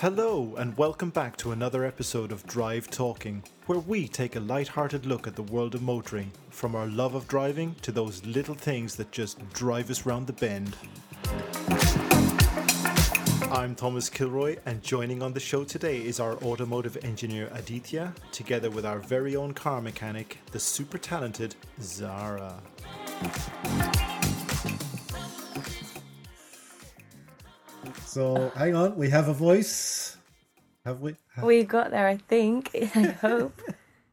Hello, and welcome back to another episode of Drive Talking, where we take a light-hearted look at the world of motoring, from our love of driving to those little things that just drive us round the bend. I'm Thomas Kilroy, and joining on the show today is our automotive engineer Aditya, together with our very own car mechanic, the super talented Zara. So hang on, we have a voice. Have we? We got there, I think. I hope.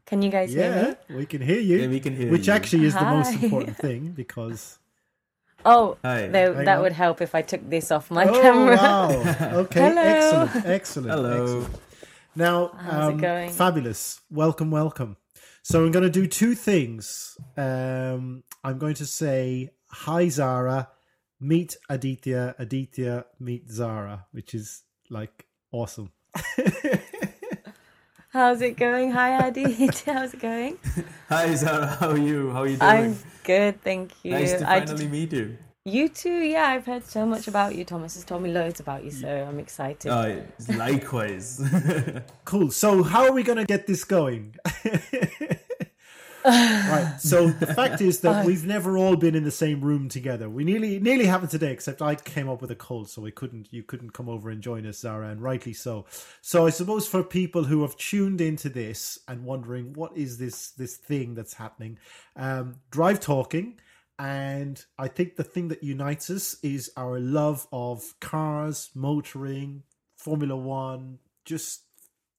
Can you guys hear Yeah, me? we can hear you. Yeah, we can hear Which you. actually is the most important thing because. Oh, Hi. no, Hang that on. would help if I took this off my oh camera. wow! Okay, Hello. excellent, excellent. Hello. excellent. Now, How's it um, going? fabulous. Welcome, welcome. So I'm going to do two things. Um, I'm going to say hi, Zara. Meet Aditya. Aditya meet Zara, which is like awesome. How's it going? Hi, Adi. How's it going? Hi Zara, how are you? How are you doing? I'm good, thank you. nice to I finally did- meet you. you too, yeah. I've heard so much about you. Thomas has told me loads about you, so I'm excited. Uh, likewise. Cool. So how are we going to get this going? right. So the fact is that we've never all been in the same room together. We nearly nearly happened today, except I came up with a cold, so we couldn't. You couldn't come over and join us, Zara, and rightly so. So I suppose for people who have tuned into this and wondering what is this this thing that's happening, um, drive talking. And I think the thing that unites us is our love of cars, motoring, Formula One, just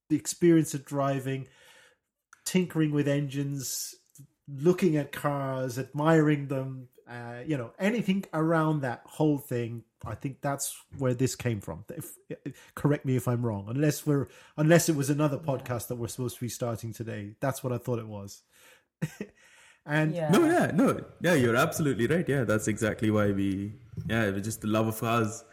the experience of driving, tinkering with engines, looking at cars, admiring them, uh, you know, anything around that whole thing. I think that's where this came from. If, correct me if I'm wrong. Unless we're unless it was another podcast that we're supposed to be starting today. That's what I thought it was. and yeah. no, yeah, no, yeah, you're absolutely right. Yeah, that's exactly why we, yeah, it was just the love of cars.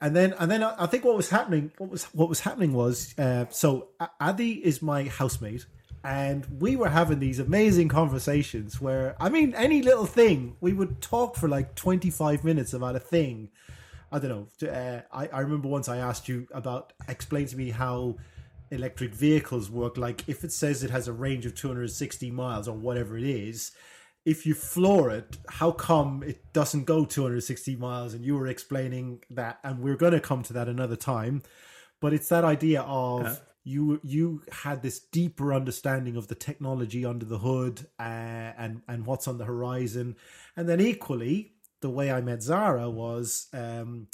And then and then I I think what was happening what was what was happening was uh, so A- Adi is my housemate and we were having these amazing conversations where I mean any little thing we would talk for like 25 minutes about a thing. I don't know uh, I, I remember once I asked you about explain to me how electric vehicles work like if it says it has a range of 260 miles or whatever it is if you floor it, how come it doesn't go 260 miles? And you were explaining that, and we're going to come to that another time. But it's that idea of you you had this deeper understanding of the technology under the hood uh, and and what's on the horizon, and then equally the way I met Zara was. Um,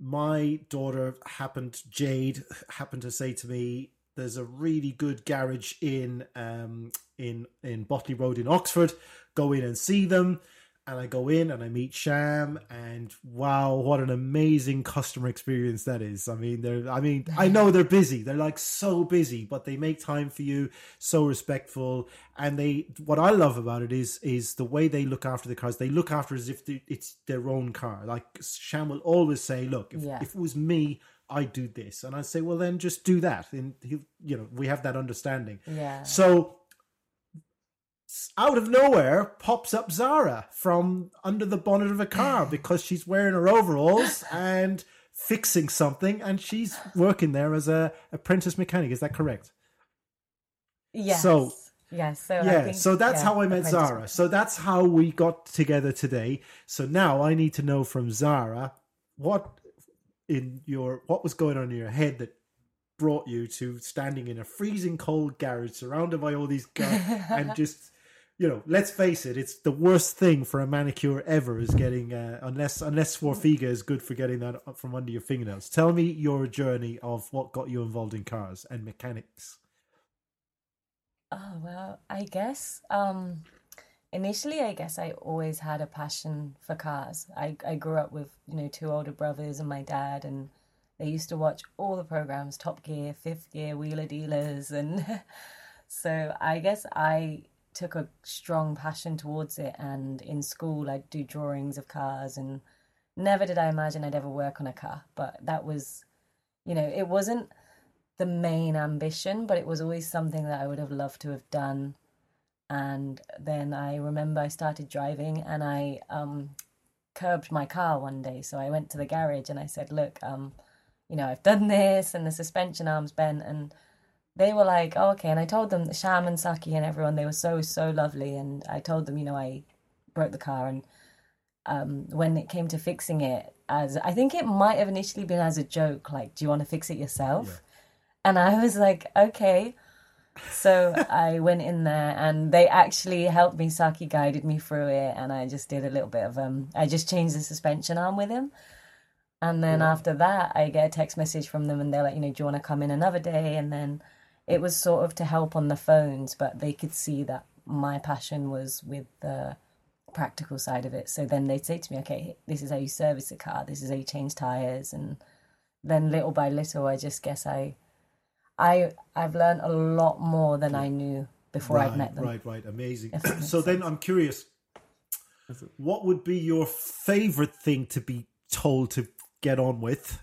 my daughter happened Jade happened to say to me there's a really good garage in um in in Botley Road in Oxford go in and see them and I go in and I meet Sham and wow what an amazing customer experience that is. I mean they're I mean I know they're busy. They're like so busy but they make time for you so respectful and they what I love about it is is the way they look after the cars. They look after as if they- it's their own car. Like Sham will always say look if, Yeah. if it was me I'd do this. And I'd say well then just do that. And he you know we have that understanding. Yeah. so out of nowhere pops up Zara from under the bonnet of a car because she's wearing her overalls and fixing something and she's working there as a apprentice mechanic is that correct Yes. So- yes. So I yeah think- so that's yeah, how i met zara so that's how we got together today so now i need to know from zara what in your what was going on in your head that brought you to standing in a freezing cold garage surrounded by all these guys and just you know let's face it it's the worst thing for a manicure ever is getting uh, unless unless Swarfega is good for getting that from under your fingernails tell me your journey of what got you involved in cars and mechanics Oh well, I guess um initially I guess I always had a passion for cars. I I grew up with, you know, two older brothers and my dad and they used to watch all the programs, Top Gear, Fifth Gear, Wheeler Dealers and so I guess I took a strong passion towards it and in school I'd do drawings of cars and never did I imagine I'd ever work on a car, but that was you know, it wasn't the main ambition, but it was always something that I would have loved to have done. And then I remember I started driving and I um, curbed my car one day. So I went to the garage and I said, Look, um, you know, I've done this and the suspension arm's bent. And they were like, oh, okay. And I told them, Sham and Saki and everyone, they were so, so lovely. And I told them, you know, I broke the car. And um, when it came to fixing it, as I think it might have initially been as a joke, like, do you want to fix it yourself? And I was like, okay. So I went in there and they actually helped me. Saki guided me through it and I just did a little bit of um I just changed the suspension arm with him. And then after that I get a text message from them and they're like, you know, do you want to come in another day? And then it was sort of to help on the phones, but they could see that my passion was with the practical side of it. So then they'd say to me, Okay, this is how you service a car, this is how you change tires and then little by little I just guess I I I've learned a lot more than I knew before right, I'd met them. Right, right, amazing. So then I'm curious, what would be your favorite thing to be told to get on with?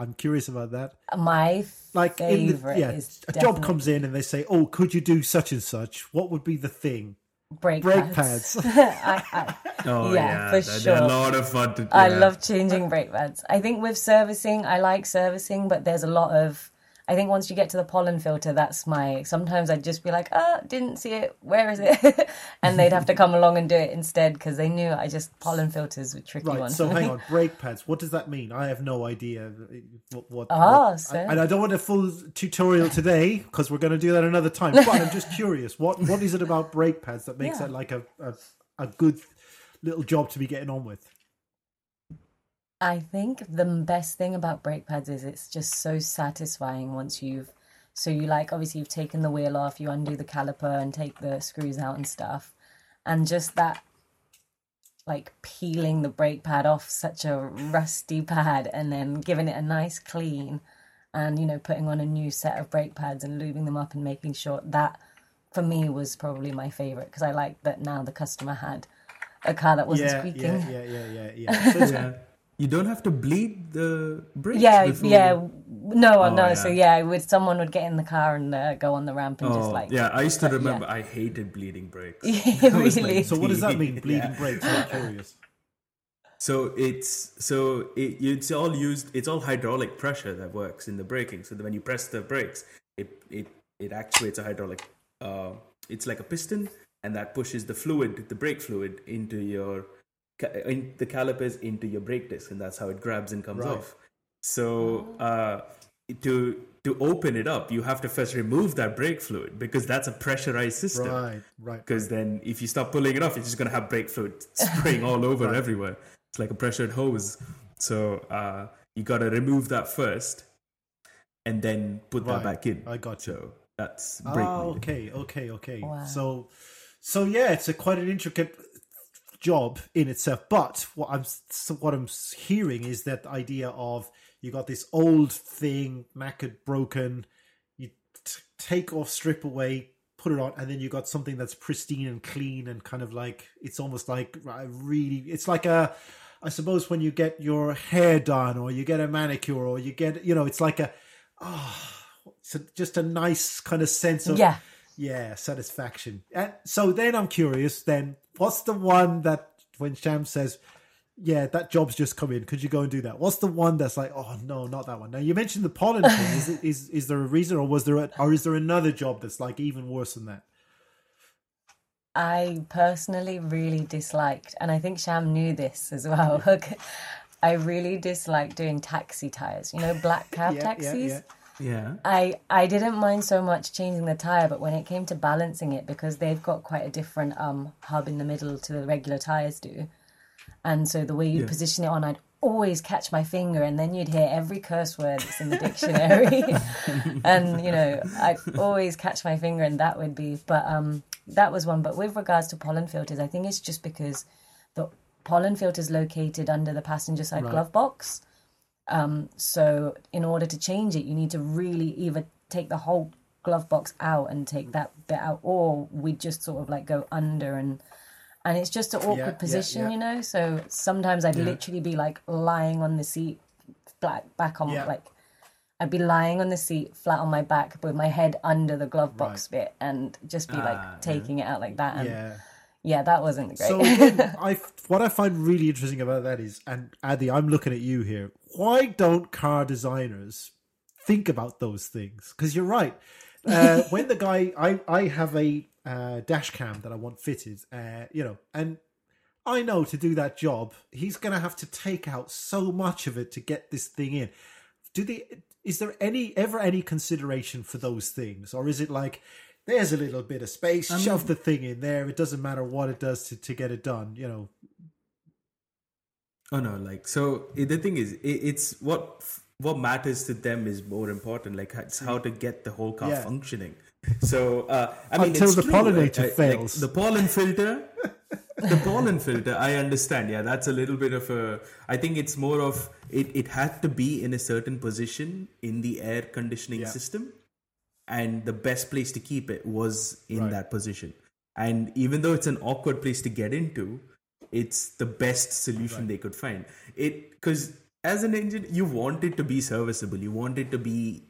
I'm curious about that. My Like, in the, favorite yeah, is a job comes in and they say, "Oh, could you do such and such?" What would be the thing? brake, brake pads. pads. I, I, Oh Yeah, yeah, for they're, they're a lot of fun to. I love changing brake pads. I think with servicing, I like servicing, but there's a lot of. I think once you get to the pollen filter, that's my. Sometimes I'd just be like, "Ah, didn't see it. Where is it?" and they'd have to come along and do it instead because they knew I just pollen filters were tricky Right. ones. So hang on, brake pads. What does that mean? I have no idea. What? what Ah, what- so- and I don't want a full tutorial today because we're going to do that another time. But I'm just curious. What What is it about brake pads that makes Yeah. it like a, a a good little job to be getting on with? I think the best thing about brake pads is it's just so satisfying once you've so you like obviously you've taken the wheel off, you undo the caliper and take the screws out and stuff. And just that like peeling the brake pad off such a rusty pad and then giving it a nice clean and you know putting on a new set of brake pads and lubing them up and making sure that for me was probably my favorite because I liked that now the customer had a car that wasn't Yeah, squeaking. yeah, yeah, yeah, yeah, yeah. So Yeah. You don't have to bleed the brakes. Yeah, before... yeah, no, Oh, no. yeah. So yeah, would someone would get in the car and uh, go on the ramp and just Oh, like yeah, I used to yeah. remember. I hated bleeding brakes. Yeah, I was really? so what does that mean? Yeah. Bleeding brakes. I'm curious. So it's so it, it's all used. It's all hydraulic pressure that works in the braking. So that when you press the brakes, it it it actuates a hydraulic. Uh, it's like a piston, and that pushes the fluid, the brake fluid, into your ca- in the calipers into your brake disc, and that's how it grabs and comes Right. off. So uh, to to open it up, you have to first remove that brake fluid because that's a pressurized system Right, right. because then if you stop pulling it off, you're just gonna have brake fluid spraying all over everywhere. It's like a pressured hose. So uh, you gotta remove that first, and then put Right. that back in. I got you. So that's brake Ah, okay, okay, okay. Wow. So, so yeah, it's a quite an intricate job in itself. But what I'm what I'm hearing is that idea of you got this old thing, knackered, broken. You t- take off, strip away, put it on, and then you got something that's pristine and clean and kind of like it's almost like really. It's like a. I suppose when you get your hair done, or you get a manicure, or you get, you know, it's like a, oh, it's just a nice kind of sense of yeah. Yeah, satisfaction. And so then I'm curious. Then what's the one that when Sham says, "Yeah, that job's just come in. Could you go and do that?" What's the one that's like, "Oh no, not that one." Now you mentioned the pollen thing. Is it, is is there a reason, or was there, a, or is there another job that's like even worse than that? I personally really disliked, and I think Sham knew this as well. I really disliked doing taxi tires. You know, black cab yeah, taxis. yeah. Yeah. I I didn't mind so much changing the tire, but when it came to balancing it, because they've got quite a different um hub in the middle to the regular tires do, and so the way you Yeah. position it on, I'd always catch my finger, and then you'd hear every curse word that's in the dictionary, and you know I'd always catch my finger, and that would be. But um that was one. But with regards to pollen filters, I think it's just because the pollen filter is located under the passenger side Right. glove box. Um, so in order to change it, you need to really either take the whole glove box out and take that bit out, or we just sort of like go under and and it's just an awkward yeah, position, yeah. you know. So sometimes I'd Yeah. literally be like lying on the seat, back back on Yeah. like I'd be lying on the seat, flat on my back, with my head under the glove box bit, and just be like yeah. taking it out like that. And Yeah, that wasn't great. So again, I what I find really interesting about that is, and Addy, I'm looking at you here. Why don't car designers think about those things? Because you're right. Uh, when the guy, I I have a uh, dash cam that I want fitted, uh, you know, and I know to do that job, he's going to have to take out so much of it to get this thing in. Do they? Is there any ever any consideration for those things, or is it like? There's a little bit of space. shove the thing in there. It doesn't matter what it does to, to get it done. You know, Oh no, like so. The thing is, i it's what what matters to them is more important. Like it's how to get the whole car Yeah. functioning. So uh, I mean, Until the true, pollinator I- I- like, fails. the pollen filter. the pollen filter, I understand. Yeah, that's a little bit of a. I think it's more of it. It had to be in a certain position in the air conditioning Yeah. system, and the best place to keep it was in Right. that position. And even though it's an awkward place to get into, it's the best solution they could find. It because as an engine, you want it to be serviceable. You want it to be,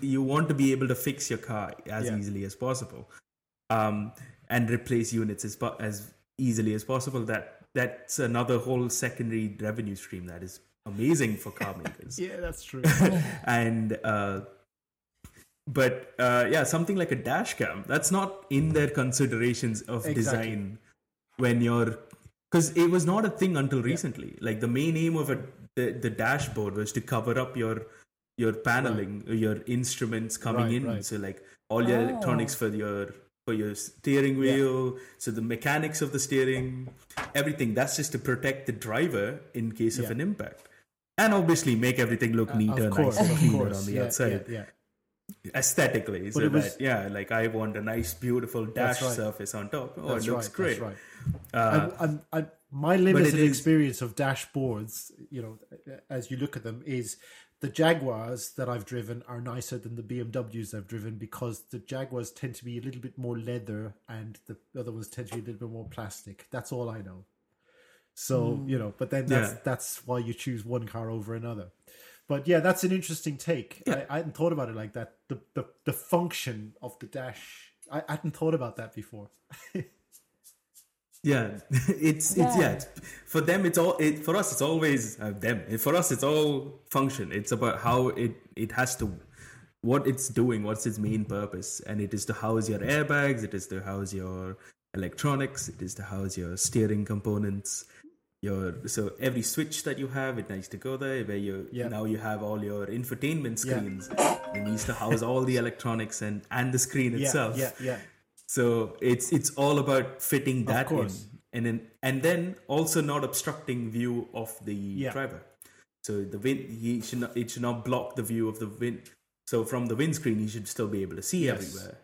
you want to be able to fix your car as Yeah. easily as possible, um, and replace units as as easily as possible. That that's another whole secondary revenue stream that is amazing for car makers yeah, that's true. and uh, but uh, yeah something like a dash cam that's not in their considerations of Exactly. design when you're because it was not a thing until recently. Like the main aim of a the, the dashboard was to cover up your your paneling your instruments coming Right, in. right. so like all your Oh. electronics for your for your steering wheel so the mechanics of the steering everything. That's just to protect the driver in case of an impact. And obviously make everything look neater of course, nice and cleaner on the yeah, outside. Yeah, yeah. Aesthetically so it was- that yeah like i want a nice beautiful dash right. surface on top oh That's it looks right. great That's right. Uh, I'm, I'm, I'm, my limited experience of dashboards, you know, as you look at them, is the Jaguars that I've driven are nicer than the BMWs I've driven because the Jaguars tend to be a little bit more leather and the other ones tend to be a little bit more plastic. That's all I know. So you know, but then that's Yeah. that's why you choose one car over another. But yeah, that's an interesting take. I, I hadn't thought about it like that. The the the function of the dash. I, I hadn't thought about that before. yeah it's it's yeah Yeah. it's, for them it's all it, for us it's always uh, them for us it's all function it's about how it it has to what it's doing what's its main purpose and it is to house your airbags it is to house your electronics it is to house your steering components your so every switch that you have it needs to go there where you Yeah. now you have all your infotainment Yeah. screens it needs to house all the electronics and and the screen Yeah, itself yeah, yeah. so it's it's all about fitting that in, and then and then also not obstructing view of the Yeah. driver. So the wind he should not it should not block the view of the wind. So from the windscreen, he should still be able to see Yes. everywhere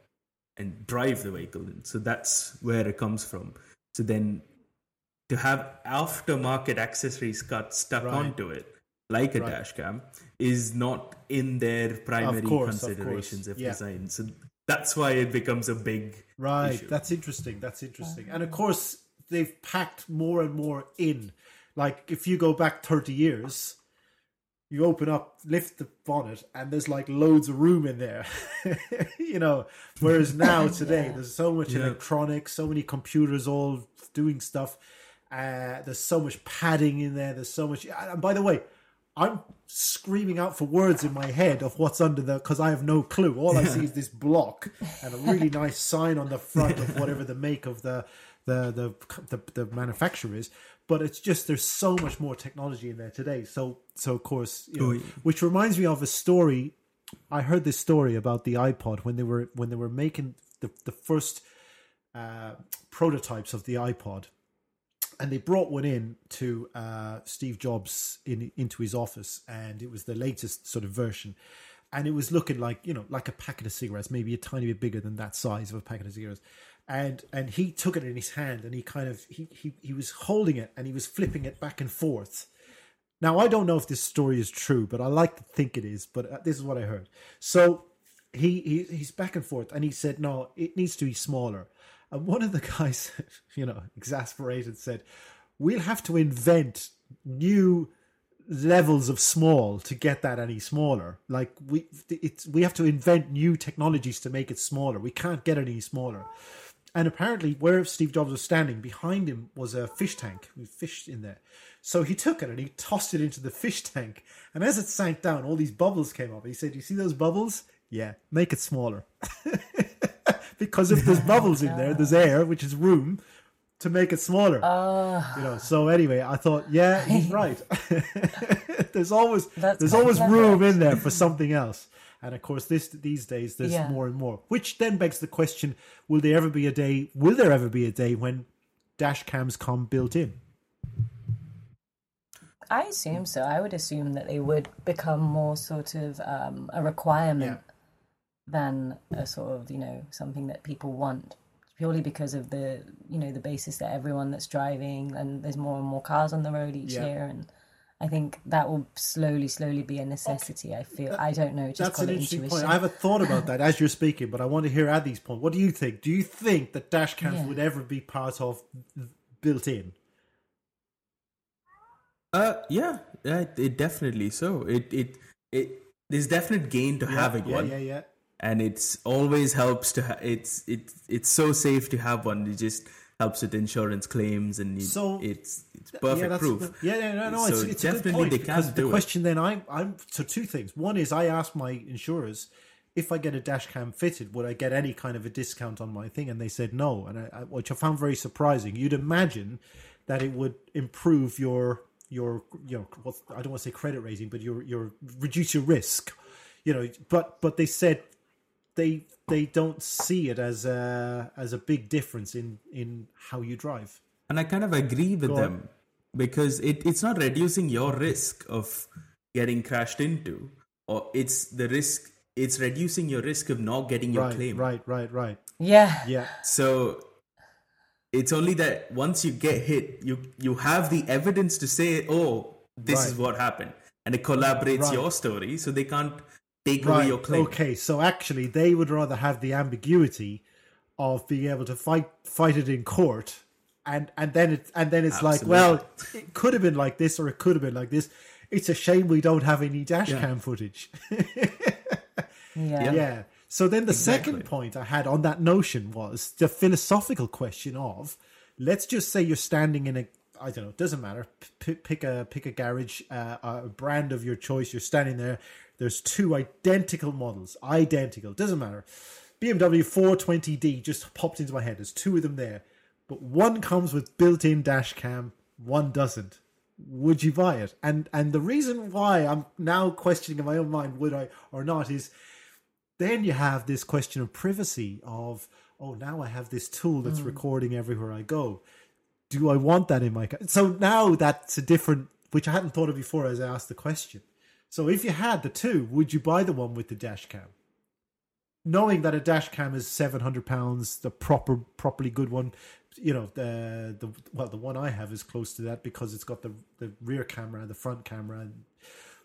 and drive the vehicle. And so that's where it comes from. So then to have aftermarket accessories cut stuck Right. onto it, like a Right. dash cam, is not in their primary course, of considerations of, Yeah. design. So that's why it becomes a big Right. issue. That's interesting. That's interesting. And of course, they've packed more and more in. Like if you go back 30 years, you open up, lift the bonnet, and there's like loads of room in there. you know, whereas now today there's so much Yeah. electronics, so many computers all doing stuff. Uh, there's so much padding in there. There's so much. And by the way, I'm screaming out for words in my head of what's under the because I have no clue. All I see is this block and a really nice sign on the front of whatever the make of the the the the, the manufacturer is. But it's just there's so much more technology in there today. So so of course, you know, Oh, yeah. which reminds me of a story. I heard this story about the iPod when they were when they were making the the first uh, prototypes of the iPod and they brought one in to uh, Steve Jobs in into his office, and it was the latest sort of version, and it was looking like you know like a packet of cigarettes, maybe a tiny bit bigger than that size of a packet of cigarettes, and and he took it in his hand and he kind of he he he was holding it and he was flipping it back and forth. Now I don't know if this story is true, but I like to think it is. But uh, this is what I heard. So he, he he's back and forth, and he said, "No, it needs to be smaller." And one of the guys, you know, exasperated, said, "We'll have to invent new levels of small to get that any smaller. Like we, it's we have to invent new technologies to make it smaller. We can't get any smaller." And apparently, where Steve Jobs was standing, behind him was a fish tank with fish in there. So he took it and he tossed it into the fish tank. And as it sank down, all these bubbles came up. He said, You see those bubbles? Yeah, make it smaller. because if there's bubbles in there, there's air, which is room to make it smaller. Oh, you know. So anyway, I thought, yeah, he's right. there's always That's there's always clever, room in there for something else. And of course, this these days there's Yeah. more and more. Which then begs the question: Will there ever be a day? Will there ever be a day when dash cams come built in? I assume so. I would assume that they would become more sort of um, a requirement than a sort of you know something that people want purely because of the you know the basis that everyone that's driving and there's more and more cars on the road each Yeah. year and I think that will slowly slowly be a necessity. I feel I don't know just That's call an it interesting intuition. point. I haven't thought about that as you're speaking, but I want to hear Addy's point. What do you think? Do you think that dash cams Yeah. would ever be part of built in? Uh, yeah, yeah, it definitely so. It it it there's definite gain to having yeah, one, yeah, yeah. And it's always helps to ha- it's it's it's so safe to have one. It just helps with insurance claims, and you, So- it's it's perfect yeah, that's proof. yeah, yeah, no, no, So it's, it's a good definitely point they can the do it. question then I, I'm so two things. One is I asked my insurers if I get a dash cam fitted, would I get any kind of a discount on my thing, and they said no, and I, I, which I found very surprising. You'd imagine that it would improve your your you know what I don't want to say credit rating, but your your reduce your risk, you know. But but they said they they don't see it as a as a big difference in in how you drive. And I kind of agree with Go on. them because it, it's not reducing your risk of getting crashed into, or it's the risk. It's reducing your risk of not getting your Right, claim. right, right, right. yeah. Yeah. So it's only that once you get hit, you you have the evidence to say, "Oh, this is what happened," and it collaborates Right. your story, so they can't take away your claim. Okay, so actually, they would rather have the ambiguity of being able to fight fight it in court, and and then it and then it's like, well, it could have been like this, or it could have been like this. It's a shame we don't have any dash Yeah. cam footage. Yeah. yeah. So then the Exactly. second point I had on that notion was the philosophical question of, let's just say you're standing in a, I don't know, it doesn't matter. P- pick a pick a garage, uh, a brand of your choice. You're standing there. There's two identical models, identical. Doesn't matter. BMW 420D just popped into my head. There's two of them there, but one comes with built-in dash cam, one doesn't. Would you buy it? And and the reason why I'm now questioning in my own mind would I or not is then you have this question of privacy of oh now i have this tool that's hmm. recording everywhere i go do i want that in my car so now that's a different which i hadn't thought of before as i asked the question so if you had the two would you buy the one with the dash cam knowing that a dash cam is 700 pounds the proper properly good one you know the the well the one i have is close to that because it's got the the rear camera the front camera and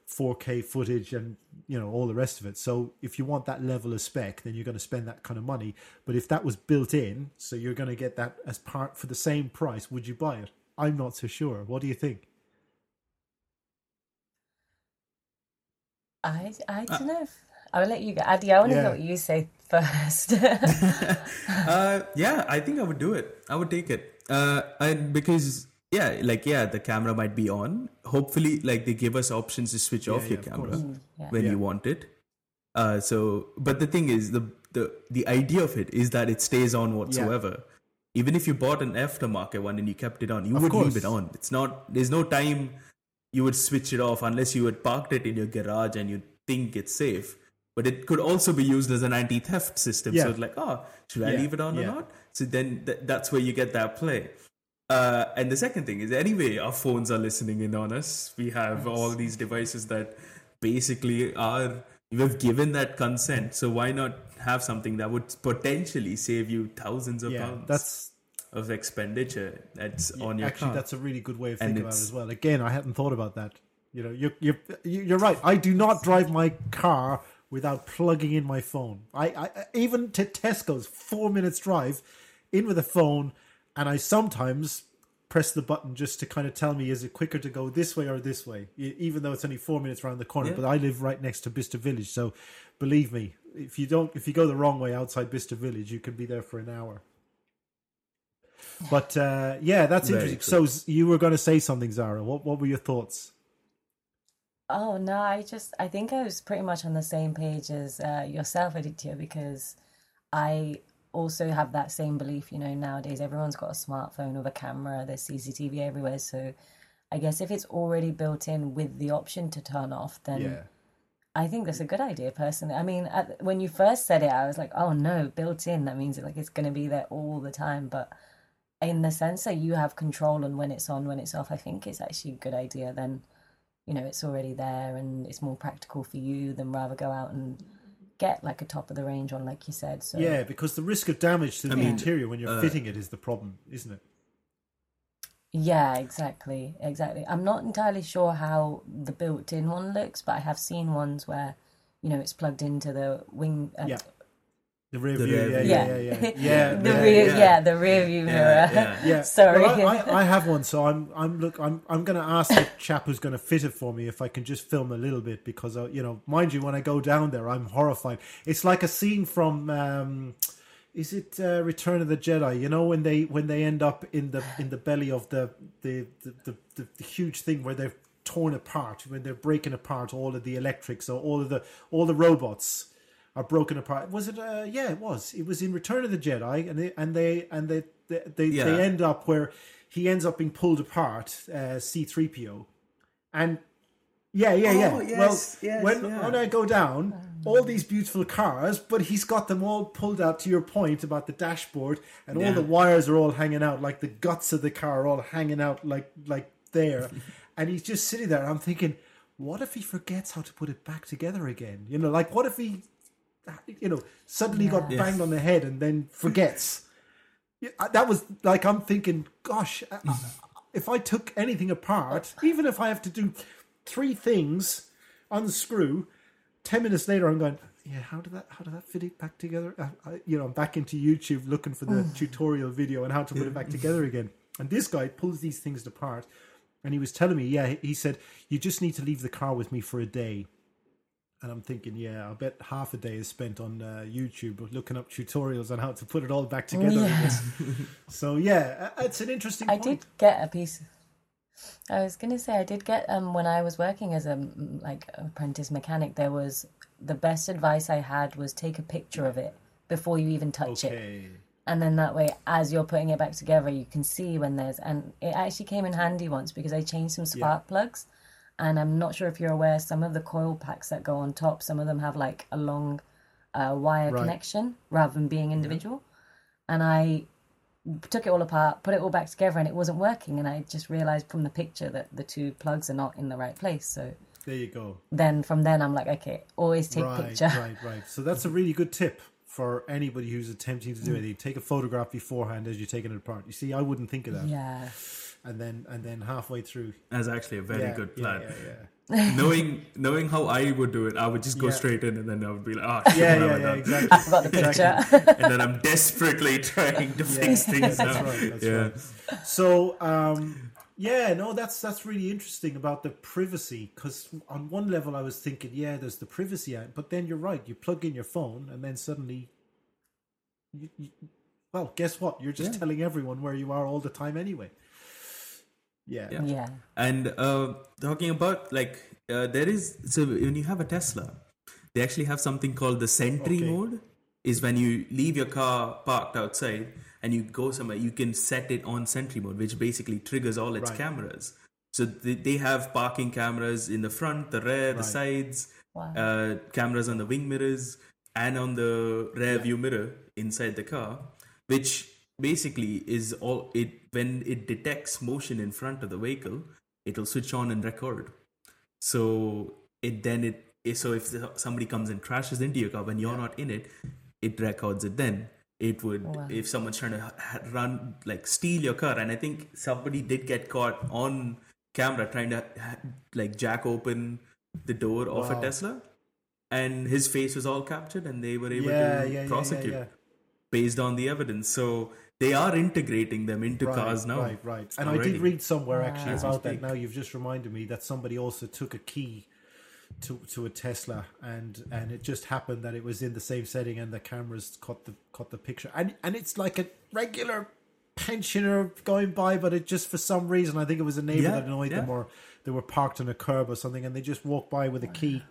4K footage and you know all the rest of it. So if you want that level of spec, then you're going to spend that kind of money. But if that was built in, so you're going to get that as part for the same price, would you buy it? I'm not so sure. What do you think? I I don't know. If, I will let you go. Addy, I want to Yeah. know what you say first. uh, yeah, I think I would do it. I would take it. Uh, and because yeah, like yeah, the camera might be on. Hopefully, like they give us options to switch off yeah, your of camera course. yeah. when Yeah. you want it. Uh, so, but the thing is, the the the idea of it is that it stays on whatsoever. Even if you bought an aftermarket one and you kept it on, you Of would course. leave it on. It's not. There's no time you would switch it off unless you had parked it in your garage and you think it's safe. But it could also be used as an anti-theft system. Yeah. So it's like, oh, should I Yeah, leave it on yeah. or not? So then th- that's where you get that play. Uh, and the second thing is, anyway, our phones are listening in on us. We have all these devices that basically are, you have given that consent. So why not have something that would potentially save you thousands of Yeah, pounds that's of expenditure that's on your actually that's a really good way of thinking about it as well. Again, I hadn't thought about that. You know, you're you're you're right. I do not drive my car without plugging in my phone. I, I even to Tesco's four minutes drive in with a phone, and I sometimes press the button just to kind of tell me is it quicker to go this way or this way, even though it's only four minutes around the corner. Yeah. But I live right next to Bicester Village, so believe me, if you don't, if you go the wrong way outside Bicester Village, you can be there for an hour. But uh, yeah, that's Very interesting. true. So you were going to say something, Zara. What what were your thoughts? Oh no, I just I think I was pretty much on the same page as uh, yourself, Aditya, because I also have that same belief. You know, nowadays everyone's got a smartphone with a camera, there's CCTV everywhere. So I guess if it's already built in with the option to turn off, then I think that's a good idea, personally. I mean, at, when you first said it, I was like, oh no, built in. That means like it's going to be there all the time. But in the sense that you have control on when it's on, when it's off, I think it's actually a good idea. Then, you know, it's already there and it's more practical for you than rather go out and get like a top of the range one, like you said. So Yeah, because the risk of damage to the mean, interior when you're uh, fitting it is the problem, isn't it? Yeah, exactly, exactly. I'm not entirely sure how the built-in one looks, but I have seen ones where, you know, it's plugged into the wing. Uh, Yeah. The rear view, yeah, yeah, yeah, yeah, yeah, yeah. the rear, yeah. the rear view mirror. Yeah, Sorry. Well, I, I, I have one, so I'm I'm look I'm I'm going to ask the chap who's going to fit it for me if I can just film a little bit because uh, you know, mind you, when I go down there, I'm horrified. It's like a scene from. Um, is it uh, Return of the Jedi? You know when they when they end up in the in the belly of the the the, the, the, the huge thing where they're torn apart when they're breaking apart all of the electrics or all of the all the robots are broken apart. Was it? Uh, yeah, it was. It was in Return of the Jedi, and they and they and they they, they, Yeah. they end up where he ends up being pulled apart. Uh, C three PO, and yeah, yeah, yeah. Oh, yes, well, yes, when yeah. when I go down, all these beautiful cars, but he's got them all pulled out. To your point about the dashboard, and all the wires are all hanging out, like the guts of the car are all hanging out, like like there, and he's just sitting there. And I'm thinking, what if he forgets how to put it back together again? You know, like what if he, you know, suddenly got Yeah. banged on the head and then forgets. That was like I'm thinking, gosh, I- I- if I took anything apart, even if I have to do three things, unscrew, ten minutes later, I'm going, yeah, how did that, how did that fit it back together? I, I, you know, I'm back into YouTube looking for the oh. tutorial video on how to put it back together again. And this guy pulls these things apart, and he was telling me, yeah, he said you just need to leave the car with me for a day. And I'm thinking, yeah, I bet half a day is spent on uh, YouTube looking up tutorials on how to put it all back together. Yeah. So yeah, it's an interesting. I point. did get a piece. I was gonna say I did get um when I was working as a like apprentice mechanic. There was the best advice I had was take a picture of it before you even touch it, and then that way, as you're putting it back together, you can see when there's. And it actually came in handy once because I changed some spark plugs, and I'm not sure if you're aware. Some of the coil packs that go on top, some of them have like a long uh, wire Right. connection rather than being individual, and I took it all apart, put it all back together, and it wasn't working. And I just realized from the picture that the two plugs are not in the right place. So There you go. then from then I'm like, okay, always take right, picture. right, right. So that's a really good tip for anybody who's attempting to do Mm. anything. Take a photograph beforehand as you're taking it apart. You see, I wouldn't think of that. Yeah. And then and then halfway through. That's actually a very yeah, good plan. Yeah, yeah. knowing knowing how I would do it, I would just go Yeah. straight in and then I would be like, ah, Yeah, yeah, what have I yeah, exactly. I forgot the picture. and then I'm desperately trying to fix things that's out. right. That's yeah. right. So, um, yeah, no, that's that's really interesting about the privacy because on one level I was thinking, yeah, there's the privacy, act, but then you're right. You plug in your phone and then suddenly, you, you, well, guess what? You're just Yeah. telling everyone where you are all the time anyway. Yeah, Yeah. yeah. And uh, talking about like uh, there is so when you have a Tesla, they actually have something called the Sentry Okay. mode. Is when you leave your car parked outside and you go somewhere, you can set it on Sentry mode, which basically triggers all its Right. cameras. So they, they have parking cameras in the front, the rear, the sides, Wow. uh, cameras on the wing mirrors and on the rear view mirror inside the car, which basically is all it when it detects motion in front of the vehicle, it'll switch on and record. So it then it so if somebody comes and crashes into your car when you're not in it, it records it. Then it would oh, Wow. if someone's trying to run like steal your car, and I think somebody did get caught on camera trying to like jack open the door of a Tesla, and his face was all captured, and they were able yeah, to yeah, yeah, prosecute yeah, yeah. based on the evidence. So they are integrating them into Right, cars now. Right, right. And I did read somewhere ah. actually As about that. Now. You've just reminded me that somebody also took a key to to a Tesla, and and it just happened that it was in the same setting, and the cameras caught the caught the picture, and and it's like a regular pensioner going by, but it just for some reason I think it was a neighbor Yeah, that annoyed them or they were parked on a curb or something and they just walked by with a key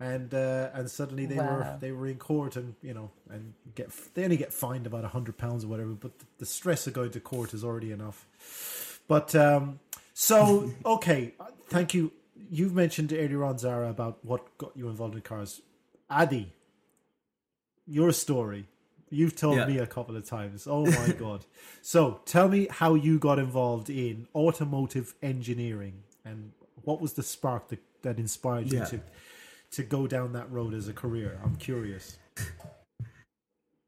and uh, and suddenly they were they were in court and you know and get they only get fined about a hundred pounds or whatever but the, stress of going to court is already enough. But um so okay thank you. You've mentioned earlier on Zara about what got you involved in cars. Adi your story. You've told Yeah. me a couple of times. Oh my god. So tell me how you got involved in automotive engineering and what was the spark that, that inspired you Yeah. to to go down that road as a career i'm curious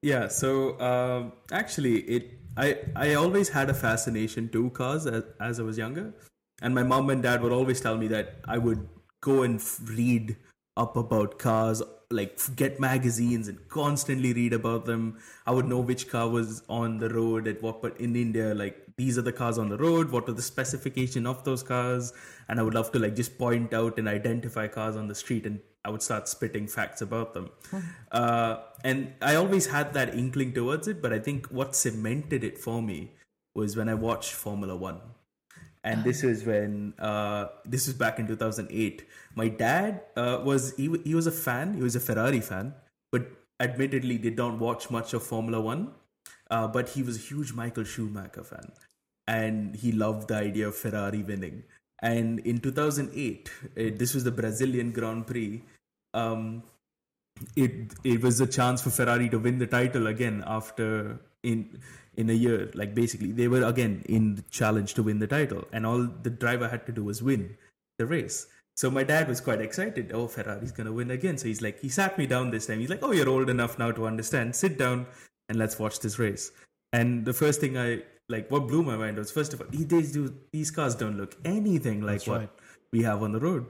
Yeah, so um, actually, it I I always had a fascination to cars as, as I was younger, and my mom and dad would always tell me that I would go and read up about cars, like get magazines and constantly read about them. I would know which car was on the road at what, but in India, like these are the cars on the road. What are the specification of those cars? And I would love to like just point out and identify cars on the street and I would start spitting facts about them. Uh, and I always had that inkling towards it, but I think what cemented it for me was when I watched Formula One. And this is when uh, this was back in 2008. My dad uh, was he, he was a fan. He was a Ferrari fan, but admittedly did not watch much of Formula One. Uh, but he was a huge Michael Schumacher fan, and he loved the idea of Ferrari winning. And in 2008, it, this was the Brazilian Grand Prix. Um, it it was a chance for Ferrari to win the title again after in in a year. Like basically, they were again in the challenge to win the title, and all the driver had to do was win the race. So my dad was quite excited. Oh, Ferrari's gonna win again. So he's like, he sat me down this time. He's like, oh, you're old enough now to understand. Sit down and let's watch this race. And the first thing I like, what blew my mind was first of all, these these cars don't look anything like That's what right. we have on the road.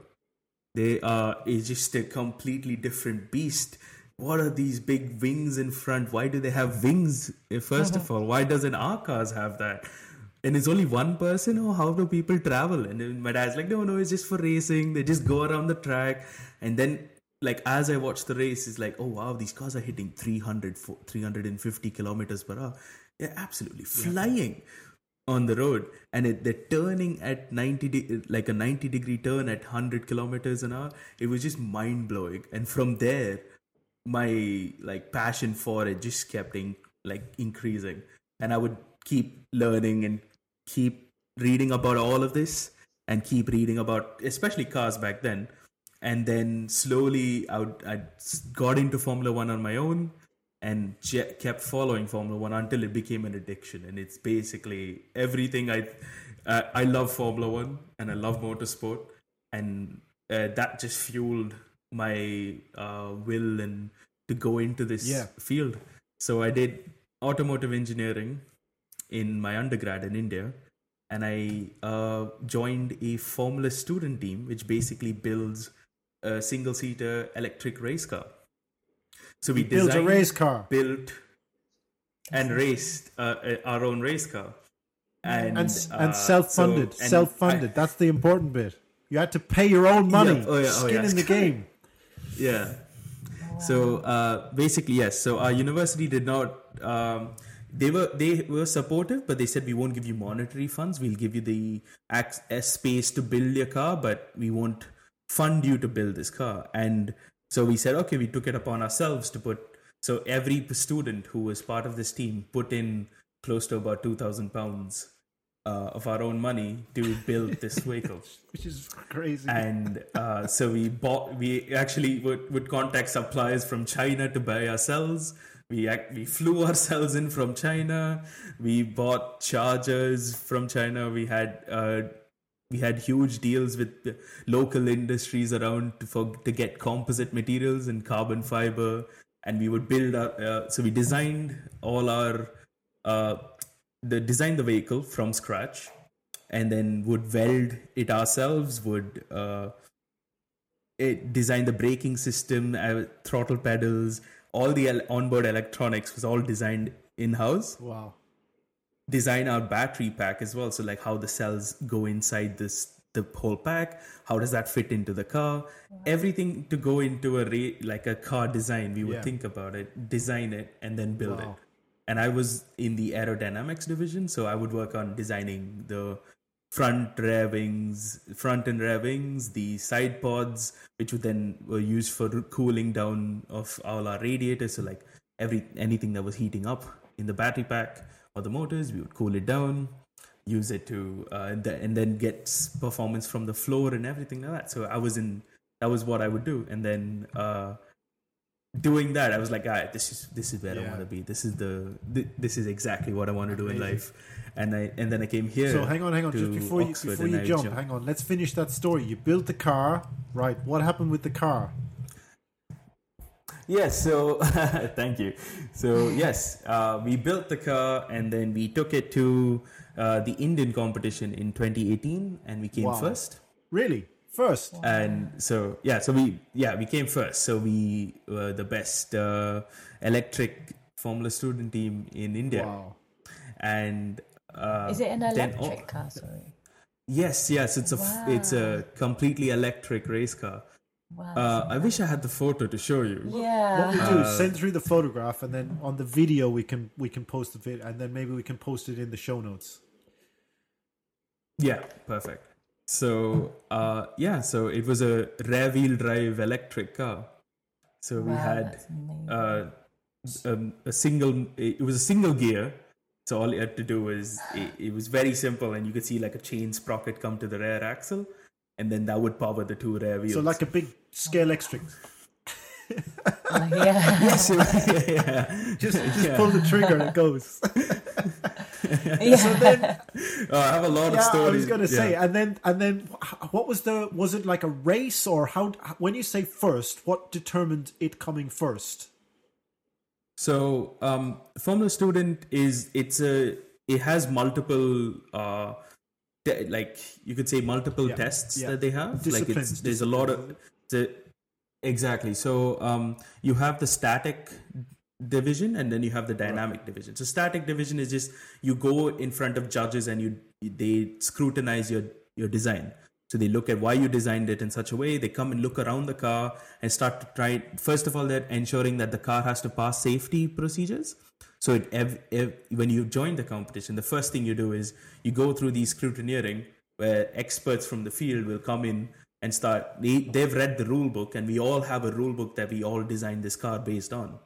They are it's just a completely different beast. What are these big wings in front? Why do they have wings? eh, 1st of all, why doesn't our cars have that? And it's only one person, or how do people travel? And my dad's like, no, no, it's just for racing. They just go around the track. And then, like, as I watch the race, it's like, oh, wow, these cars are hitting 300, fo- 350 kilometers per hour. They're absolutely flying on the road and it, they're turning at 90 de- like a 90 degree turn at 100 kilometers an hour. It was just mind blowing and from there my like passion for it just kept in, like increasing. And i would keep learning and keep reading about all of this and keep reading about especially cars back then. And then slowly i would i got into formula 1 on my own and je- kept following Formula One until it became an addiction. And it's basically everything I uh, I love Formula One and I love motorsport, and uh, that just fueled my uh, will and to go into this Yeah. field. So I did automotive engineering in my undergrad in India. And I uh, joined a Formula student team, which basically builds a single seater electric race car. So we built a race car. built and raced uh, uh, our own race car. And and uh, and self-funded so- and self-funded. That's the important bit. You had to pay your own money. Yeah, oh yeah, oh skin yeah. in the game. I- yeah so uh, basically yes. So our university did not um, they were they were supportive but they said we won't give you monetary funds. We'll give you the ac- uh, space to build your car but we won't fund you to build this car. And so we said okay we took it upon ourselves to put so every student who was part of this team put in close to about 2000 pounds uh, of our own money to build this vehicle. Which is crazy. And uh, so we bought we actually would, would contact suppliers from china to buy ourselves. We act, we flew ourselves in from china. We bought chargers from china. We had uh, we had huge deals with local industries around to, for, to get composite materials and carbon fiber and we would build our, uh, so we designed all our uh, the design the vehicle from scratch and then would weld it ourselves would uh, it design the braking system uh, throttle pedals all the onboard electronics was all designed in house wow design our battery pack as well so like how the cells go inside this the whole pack how does that fit into the car everything to go into a ra- like a car design we would Yeah. think about it design it and then build Wow. it and I was in the aerodynamics division, so I would work on designing the front rear wings, front and rear wings, the side pods, which would then were used for cooling down of all our radiators. So like every anything that was heating up in the battery pack or the motors, we would cool it down, use it to, uh, and, then, and then get performance from the floor and everything like that. So I was in, that was what I would do, and then. Uh, doing that, I was like, all right, this is this is where Yeah. I want to be. This is the th- this is exactly what I want to do in life. And I and then I came here. So hang on, hang on. Just before you before you I jump, hang on. Let's finish that story. You built the car, right? What happened with the car? Yes, so thank you. So yes, uh, we built the car and then we took it to uh, the Indian competition in 2018, and we came Wow. first. Really? First? And so yeah, so we yeah we came first. So we were the best uh, electric Formula student team in India. Wow. And uh, Is it an then- electric car? Sorry. Yes, yes, it's a f- it's a completely electric race car. Wow. Uh, I wish I had the photo to show you. yeah. What we do Uh, is send through the photograph, and then on the video we can we can post the video, and then maybe we can post it in the show notes. Yeah, perfect. So, uh, yeah, so it was a rear wheel drive electric car. So we Wow, had uh, um, a single, it was a single gear. So all you had to do was, it, it was very simple, and you could see like a chain sprocket come to the rear axle, and then that would power the two rear wheels. So like a big scale extra. Oh, yeah. yes, yeah, yeah. Just just Yeah. pull the trigger and it goes. yeah. so then, Uh, I have a lot of yeah, stories. I was going to say, Yeah. and then and then what was the was it like a race or how? When you say first, what determined it coming first? So, um, Formula Student is it's a it has multiple uh, te- like you could say multiple Yeah, tests yeah. that they have. Like it's there's a lot of the exactly. So um, you have the static division and then you have the dynamic division. So static division is just you go in front of judges and you they scrutinize your your design. So they look at why you designed it in such a way. They come and look around the car and start to try. First of all, they're ensuring that the car has to pass safety procedures. So it, when you join the competition, the first thing you do is you go through these scrutineering where experts from the field will come in and start. They, they've read the rule book, and we all have a rule book that we all designed this car based on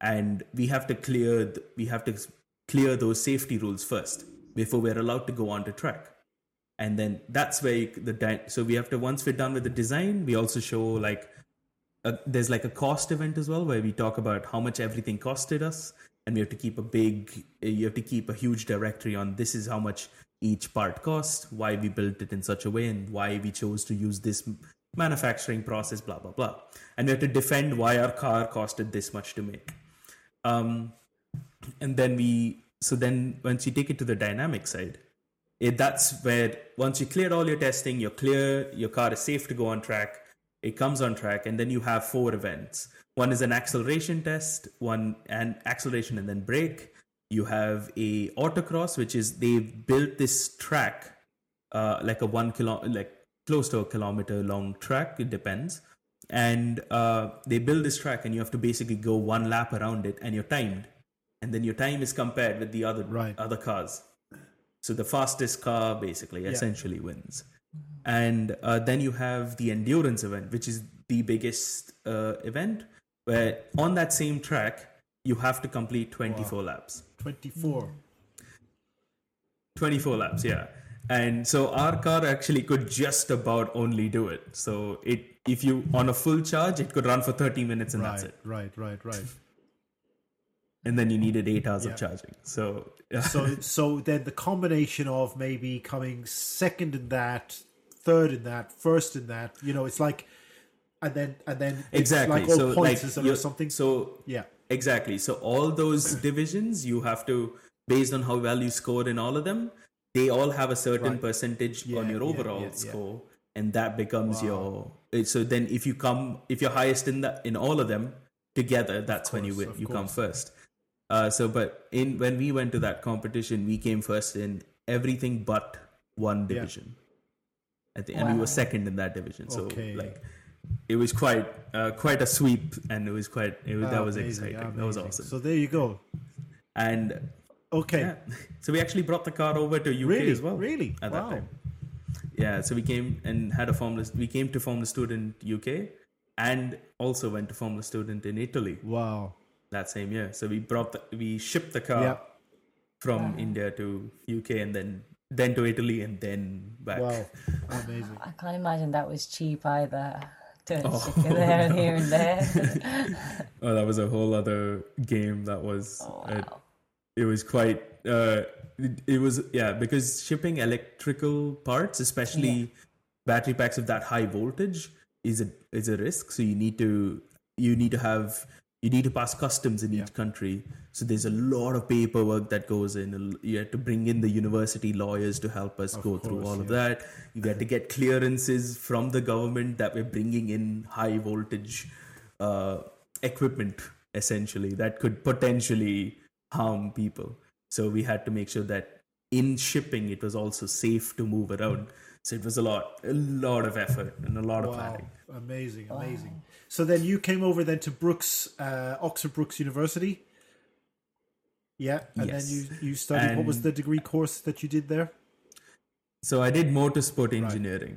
and we have to clear we have to clear those safety rules first before we're allowed to go on to track and then that's where you, the so we have to once we're done with the design we also show like a, there's like a cost event as well where we talk about how much everything costed us and we have to keep a big you have to keep a huge directory on this is how much each part cost why we built it in such a way and why we chose to use this manufacturing process blah blah blah. And we have to defend why our car costed this much to make. Um, and then we so then once you take it to the dynamic side it, that's where once you cleared all your testing you're clear your car is safe to go on track it comes on track and then you have four events. One is an acceleration test one and acceleration and then brake. You have a autocross which is they've built this track uh, like a one kilo like close to a kilometer long track it depends. And uh, they build this track and you have to basically go one lap around it and you're timed. And then your time is compared with the other Right. other cars. So the fastest car basically essentially wins and uh, then you have the endurance event which is the biggest uh, event where on that same track you have to complete 24 laps. Twenty four. 24 laps yeah. And so our car actually could just about only do it. So it if you on a full charge it could run for 30 minutes and that's Right, it. right, right, right. And then you needed eight hours Yeah. of charging. So So, so then the combination of maybe coming second in that, third in that, first in that, you know, it's like, and then and then exactly. like all so points like or something. so yeah, exactly. So all those divisions you have to based on how well you scored in all of them they all have a certain Right. percentage Yeah, on your overall yeah, score and that becomes your eh, so then if you come if you're highest in that in all of them together that's when you win you come first uh, so but in when we went to that competition we came first in everything but one division I think, and we Wow. were second in that division so Okay. like it was quite uh, quite a sweep and it was quite it was, that was amazing, exciting that was awesome So there you go. and Okay. yeah, so we actually brought the car over to UK Really? as well. Really? At Wow. that time. Yeah, so we came and had a Formula. We came to Formula Student UK, and also went to Formula Student in Italy Wow. That same year. So we brought the, we shipped the car Yeah. from India to UK, and then then to Italy, and then back. Wow. Amazing. I can't imagine that was cheap either. To Oh. ship it there and here and there. Oh, that was a whole other game. That was Oh, uh, wow. it was quite uh it, it was yeah because shipping electrical parts especially battery packs of that high voltage is a is a risk so you need to you need to have you need to pass customs in each country. So there's a lot of paperwork that goes in. You have to bring in the university lawyers to help us go through course, all of that. You had to get clearances from the government that we're bringing in high voltage uh, equipment essentially that could potentially harm people. So we had to make sure that in shipping it was also safe to move around so it was a lot a lot of effort and a lot of Wow. planning Amazing. Amazing. So then you came over then to Brookes, uh, Oxford Brookes University. Yeah. And Yes. then you, you studied, what was the degree course that you did there? so i did motorsport engineering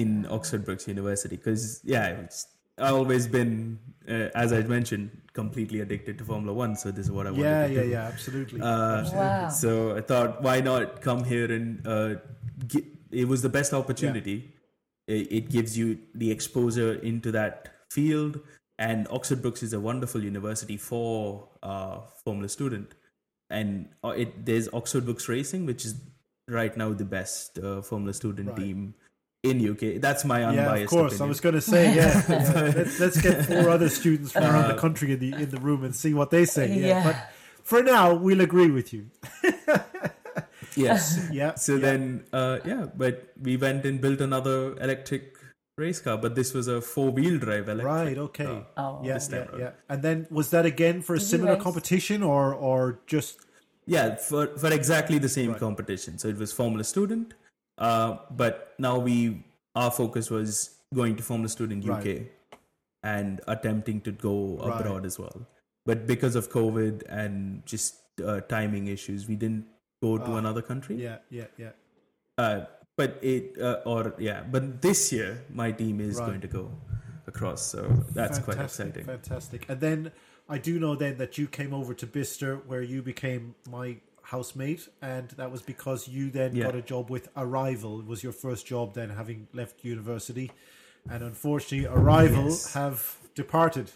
in oxford brookes university because yeah it's i always been uh, as i mentioned completely addicted to formula one so this is what i wanted Yeah, to yeah, do yeah. Absolutely. Uh, Wow. So I thought, why not come here and uh, gi- it was the best opportunity. It, it gives you the exposure into that field, and Oxford Brookes is a wonderful university for uh, Formula student. And uh, it there's Oxford Brookes Racing, which is right now the best uh, Formula student Right. team in UK. That's my unbiased. yeah, of course. I was going to say, yeah. yeah. Let's, let's get four other students from around the country in the in the room and see what they say. Yeah. Yeah. But for now, we'll agree with you. yes. Yeah. So yeah. then, uh, yeah, but we went and built another electric race car, but this was a four wheel drive electric. Right. Okay. Oh. yeah, yeah, yeah. And then was that again for a Did similar competition or or just Yeah, for for exactly the same Right. competition. So it was Formula Student, uh, but now we our focus was going to Formula Student UK Right. and attempting to go Right. abroad as well. But because of COVID and just uh, timing issues, we didn't go to Ah, another country. yeah, yeah, yeah. Uh, but it uh, or yeah, but this year my team is Right. going to go across, so that's quite Fantastic, exciting. Fantastic. And then I do know then that you came over to Bicester where you became my housemate and that was because you then Yeah. got a job with Arrival. It was your first job then having left university. And unfortunately Arrival Yes. have departed.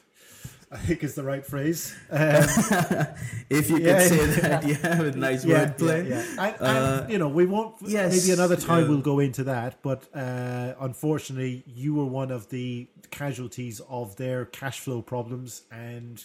I think is the right phrase. Um, if you Yeah, can say that, yeah, with nice yeah, wordplay. yeah, yeah. And, Uh, and, you know, we won't. yes, maybe another time we'll go into that. But uh, unfortunately, you were one of the casualties of their cash flow problems, and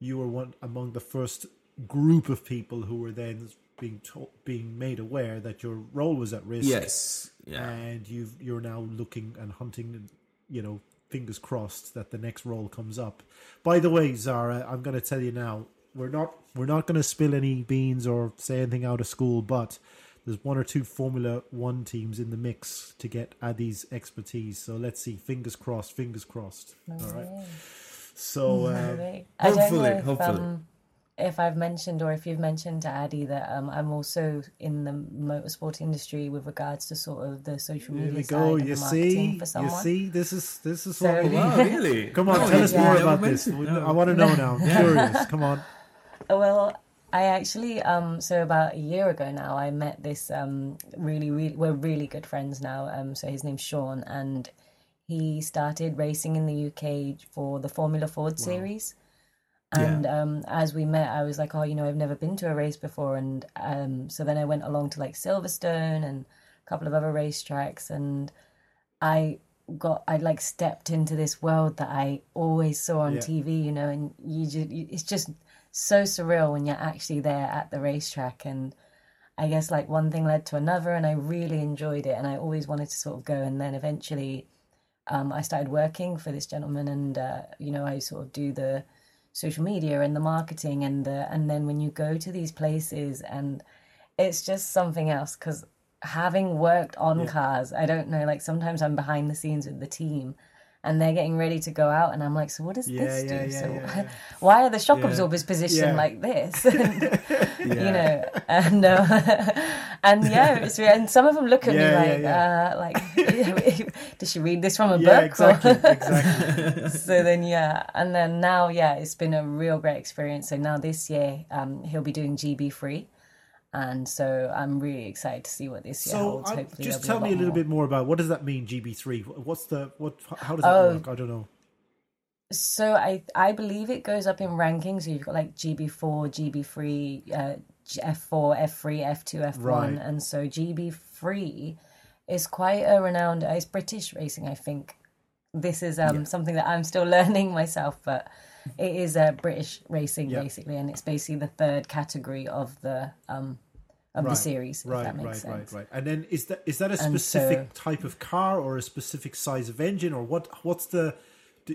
you were one among the first group of people who were then being to- being made aware that your role was at risk. Yes. Yeah. and you've you're now looking and hunting. You know, fingers crossed that the next role comes up. By the way, Zara, I'm going to tell you now. We're not we're not going to spill any beans or say anything out of school, but there's one or two Formula One teams in the mix to get Adi's expertise. So let's see. Fingers crossed. Fingers crossed. All right. So um, Right. I don't hopefully, hopefully. um, if I've mentioned or if you've mentioned to Adi that um, I'm also in the motorsport industry with regards to sort of the social here media we side go. and You the marketing see, for you see. This is this is So- what. we- Wow, really? Come on, No, tell us yeah. more about this. no. I want to know now. I'm curious. Come on. Well, I actually um so about a year ago now I met this um really really we're really good friends now um so his name's Sean and he started racing in the UK for the Formula Ford series and um as we met I was like oh you know I've never been to a race before. And um so then I went along to like Silverstone and a couple of other racetracks and I got I like stepped into this world that I always saw on Yeah. TV, you know, and you just it's just so surreal when you're actually there at the racetrack. And I guess like one thing led to another and I really enjoyed it and I always wanted to sort of go. And then eventually um, I started working for this gentleman and uh, you know I sort of do the social media and the marketing and the and then when you go to these places and it's just something else because having worked on cars i don't know like sometimes i'm behind the scenes with the team and they're getting ready to go out, and I'm like, so what does Yeah, this yeah, do? so yeah. why are the shock absorbers positioned like this? you know, and uh, and yeah, it's re- and some of them look at me like, Uh, like, did she read this from a book? exactly, exactly. so then yeah and then now yeah it's been a real great experience so now this year um he'll be doing gb3 and so i'm really excited to see what this year So, holds I, hopefully just tell be me a little lot bit more about what does that mean, GB3? What's the what? How does that Oh. work? I don't know. so i i believe it goes up in rankings so you've got like gb4 gb3 uh G- f4 f3 f2 f1 Right. and so gb3 is quite a renowned it's british racing i think this is um something that i'm still learning myself but it is a british racing Yeah. basically and it's basically the third category of the um of the Right, series if Right, that right, makes right, sense right. And then is that is that a specific so- type of car or a specific size of engine or what? What's the?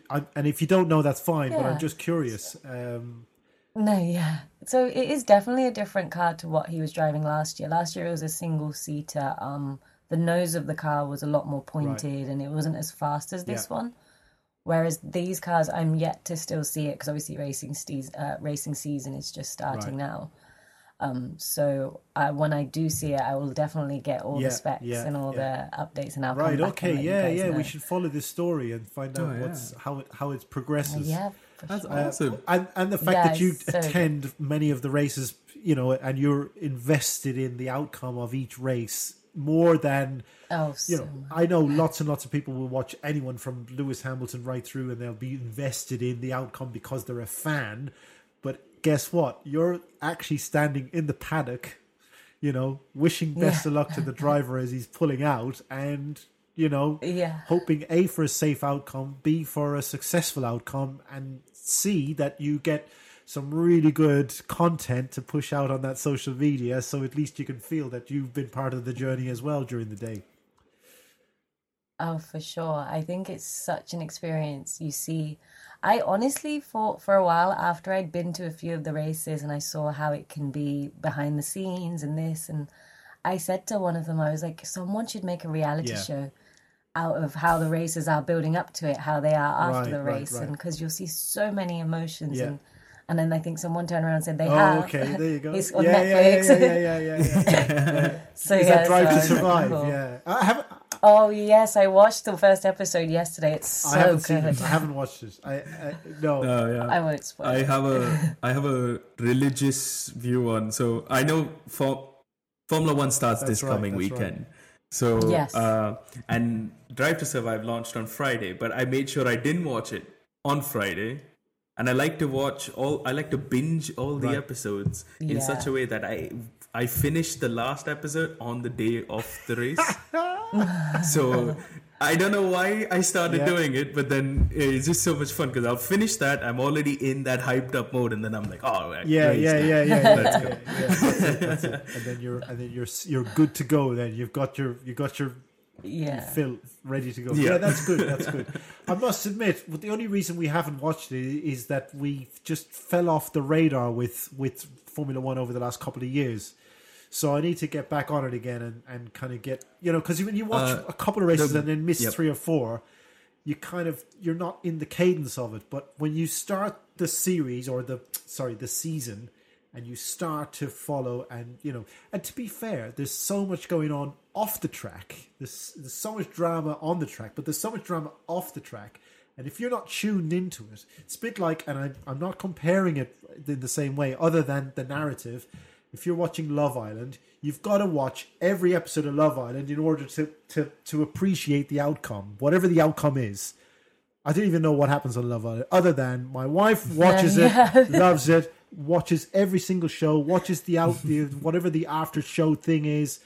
I- And if you don't know, that's fine. But I'm just curious. Um, No, yeah. So it is definitely a different car to what he was driving last year. Last year it was a single seater. Um, the nose of the car was a lot more pointed, and it wasn't as fast as this Yeah. one. Whereas these cars, I'm yet to still see it because obviously racing season, uh, racing season is just starting Right. now. Um, so I, when I do see it, I will definitely get all Yeah, the specs yeah, and all yeah. the updates, and I'll right. come back Okay. and Yeah. Yeah. know. We should follow this story and find out Oh, yeah. what's how it how it progresses. Yeah, for That's sure. awesome. and and the fact Yeah, that you it's so good. attend many of the races, you know, and you're invested in the outcome of each race more than Oh, so you know. I know lots and lots of people will watch anyone from Lewis Hamilton right through, and they'll be invested in the outcome because they're a fan. But guess what? You're actually standing in the paddock, you know, wishing best Yeah. of luck to the driver as he's pulling out, and you know, Yeah. hoping A for a safe outcome, B for a successful outcome, and C that you get some really good content to push out on that social media, so at least you can feel that you've been part of the journey as well during the day. Oh, for sure. I think it's such an experience. You see, I honestly thought for a while after I'd been to a few of the races and I saw how it can be behind the scenes and this, and I said to one of them, I was like, someone should make a reality Yeah. show out of how the races are building up to it, how they are after Right, the right, race, right. and because you'll see so many emotions Yeah. and. And then I think someone turned around and said they Oh, have. okay, there you go. it's on yeah, yeah, Netflix. yeah, yeah, yeah, yeah, yeah, yeah. so Is yeah, that Drive so to I was like, Survive? cool. Yeah, I haven't. Oh yes, I watched the first episode yesterday. It's so I haven't good. seen it. I haven't watched it. I, I no. Oh yeah. I won't spoil. I it. have a I have a religious view on. So I know for Formula One starts That's this right, coming that's right. weekend. So Yes. uh, and Drive to Survive launched on Friday, but I made sure I didn't watch it on Friday. And I like to watch all. I like to binge all the Right. episodes in Yeah. such a way that I I finish the last episode on the day of the race. so I don't know why I started Yeah. doing it, but then it's just so much fun because I'll finish that. I'm already in that hyped up mode, and then I'm like, oh, right, Yeah, yeah, yeah, yeah, Let's go. yeah, yeah. That's it, that's it. And then you're, and then you're, you're good to go. Then you've got your, you got your yeah. fill ready to go. Yeah. Yeah. that's good. That's good. I must admit, the only reason we haven't watched it is that we just fell off the radar with with Formula One over the last couple of years. So I need to get back on it again and, and kind of get you know because when you watch Uh, a couple of races the- and then miss yep. three or four, you kind of you're not in the cadence of it. But when you start the series or the sorry the season, and you start to follow and you know and to be fair, there's so much going on off the track. There's there's so much drama on the track, but there's so much drama off the track. And if you're not tuned into it, it's a bit like, and I, I'm not comparing it in the same way, other than the narrative. If you're watching Love Island, you've got to watch every episode of Love Island in order to, to, to appreciate the outcome, whatever the outcome is. I don't even know what happens on Love Island, other than my wife watches Yeah. it, loves it, watches every single show, watches the out the whatever the after show thing is.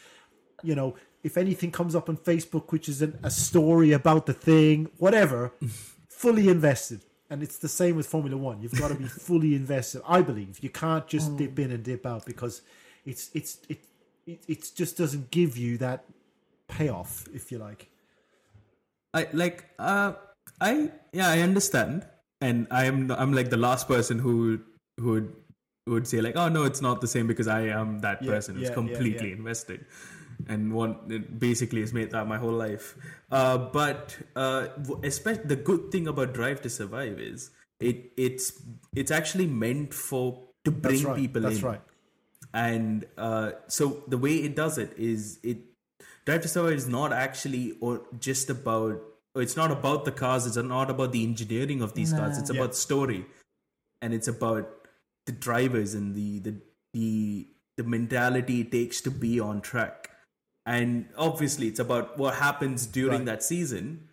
You know, if anything comes up on Facebook, which is an, a story about the thing, whatever, fully invested. And it's the same with Formula One. You've got to be fully invested. I believe you can't just dip in and dip out because it's it's it it, it just doesn't give you that payoff, if you like. I like uh I yeah I understand and I'm I'm like the last person who who would would say like oh no it's not the same because I am that Yeah, person who's yeah, completely yeah. invested and one it basically has made that my whole life. Uh, but uh, especially the good thing about Drive to Survive is it it's it's actually meant for to bring That's right. people That's in right. and uh, so the way it does it is it drive to survive is not actually or just about or it's not about the cars it's not about the engineering of these cars it's Yeah. about story and it's about the drivers and the the the, the mentality it takes to be on track and obviously it's about what happens during Right. that season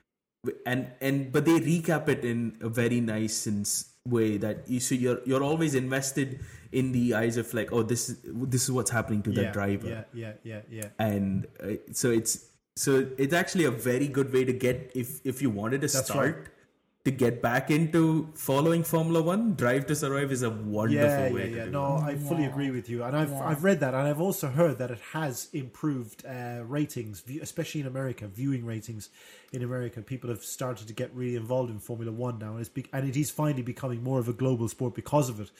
and and but they recap it in a very nice and way that you so you're you're always invested in the eyes of like oh this is this is what's happening to the yeah, driver Yeah, yeah, yeah, yeah. and uh, so it's so it's actually a very good way to get if if you wanted to That's start right. To get back into following Formula One. Drive to Survive is a wonderful yeah, way yeah, to yeah. do No, it. I fully Yeah. agree with you, and I've Yeah. I've read that, and I've also heard that it has improved uh, ratings, especially in America, viewing ratings in America. People have started to get really involved in Formula One now, and it's be- and it is finally becoming more of a global sport because of it.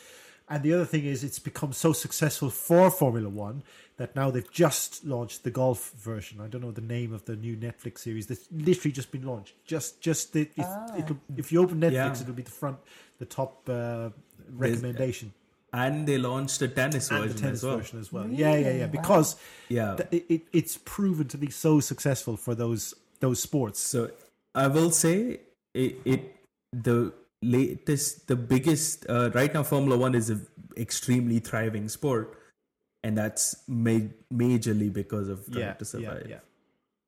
And the other thing is, it's become so successful for Formula One that now they've just launched the golf version. I don't know the name of the new Netflix series that's literally just been launched. Just, just the, if, it'll, if you open Netflix, Yeah. it'll be the front, the top uh, recommendation And they launched a tennis and version the tennis as well. version as well. Yeah, yeah, yeah. Because Yeah. th- it, it, it's proven to be so successful for those those sports. So I will say it, it the latest, the biggest uh, right now. Formula One is an extremely thriving sport, and that's ma- majorly because of Drive Yeah, to Survive. yeah.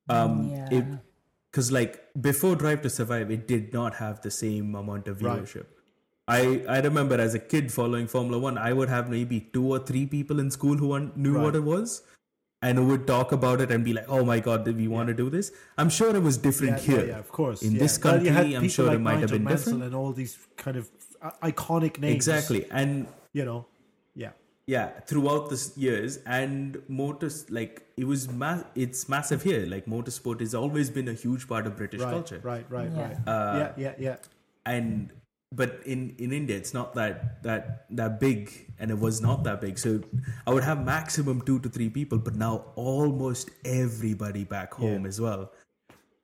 Um, Yeah. because like before Drive to Survive, it did not have the same amount of Right. viewership. I, I remember as a kid following Formula One, I would have maybe two or three people in school who un- knew what it was and who would talk about it and be like, oh my god, did we want to do this? I'm sure it was different Yeah, yeah, here. yeah, of course. In yeah. this Well, you had country, I'm people sure it like might have been Mansell different. and all these kind of uh, iconic names. Exactly. And You know, yeah, yeah throughout the years and motors like it was ma- it's massive here like motorsport has always been a huge part of british right, culture right, right, Yeah. right. Uh, yeah, yeah, yeah. and but in in india it's not that that that big and it was not that big so i would have maximum two to three people but now almost everybody back home Yeah. as well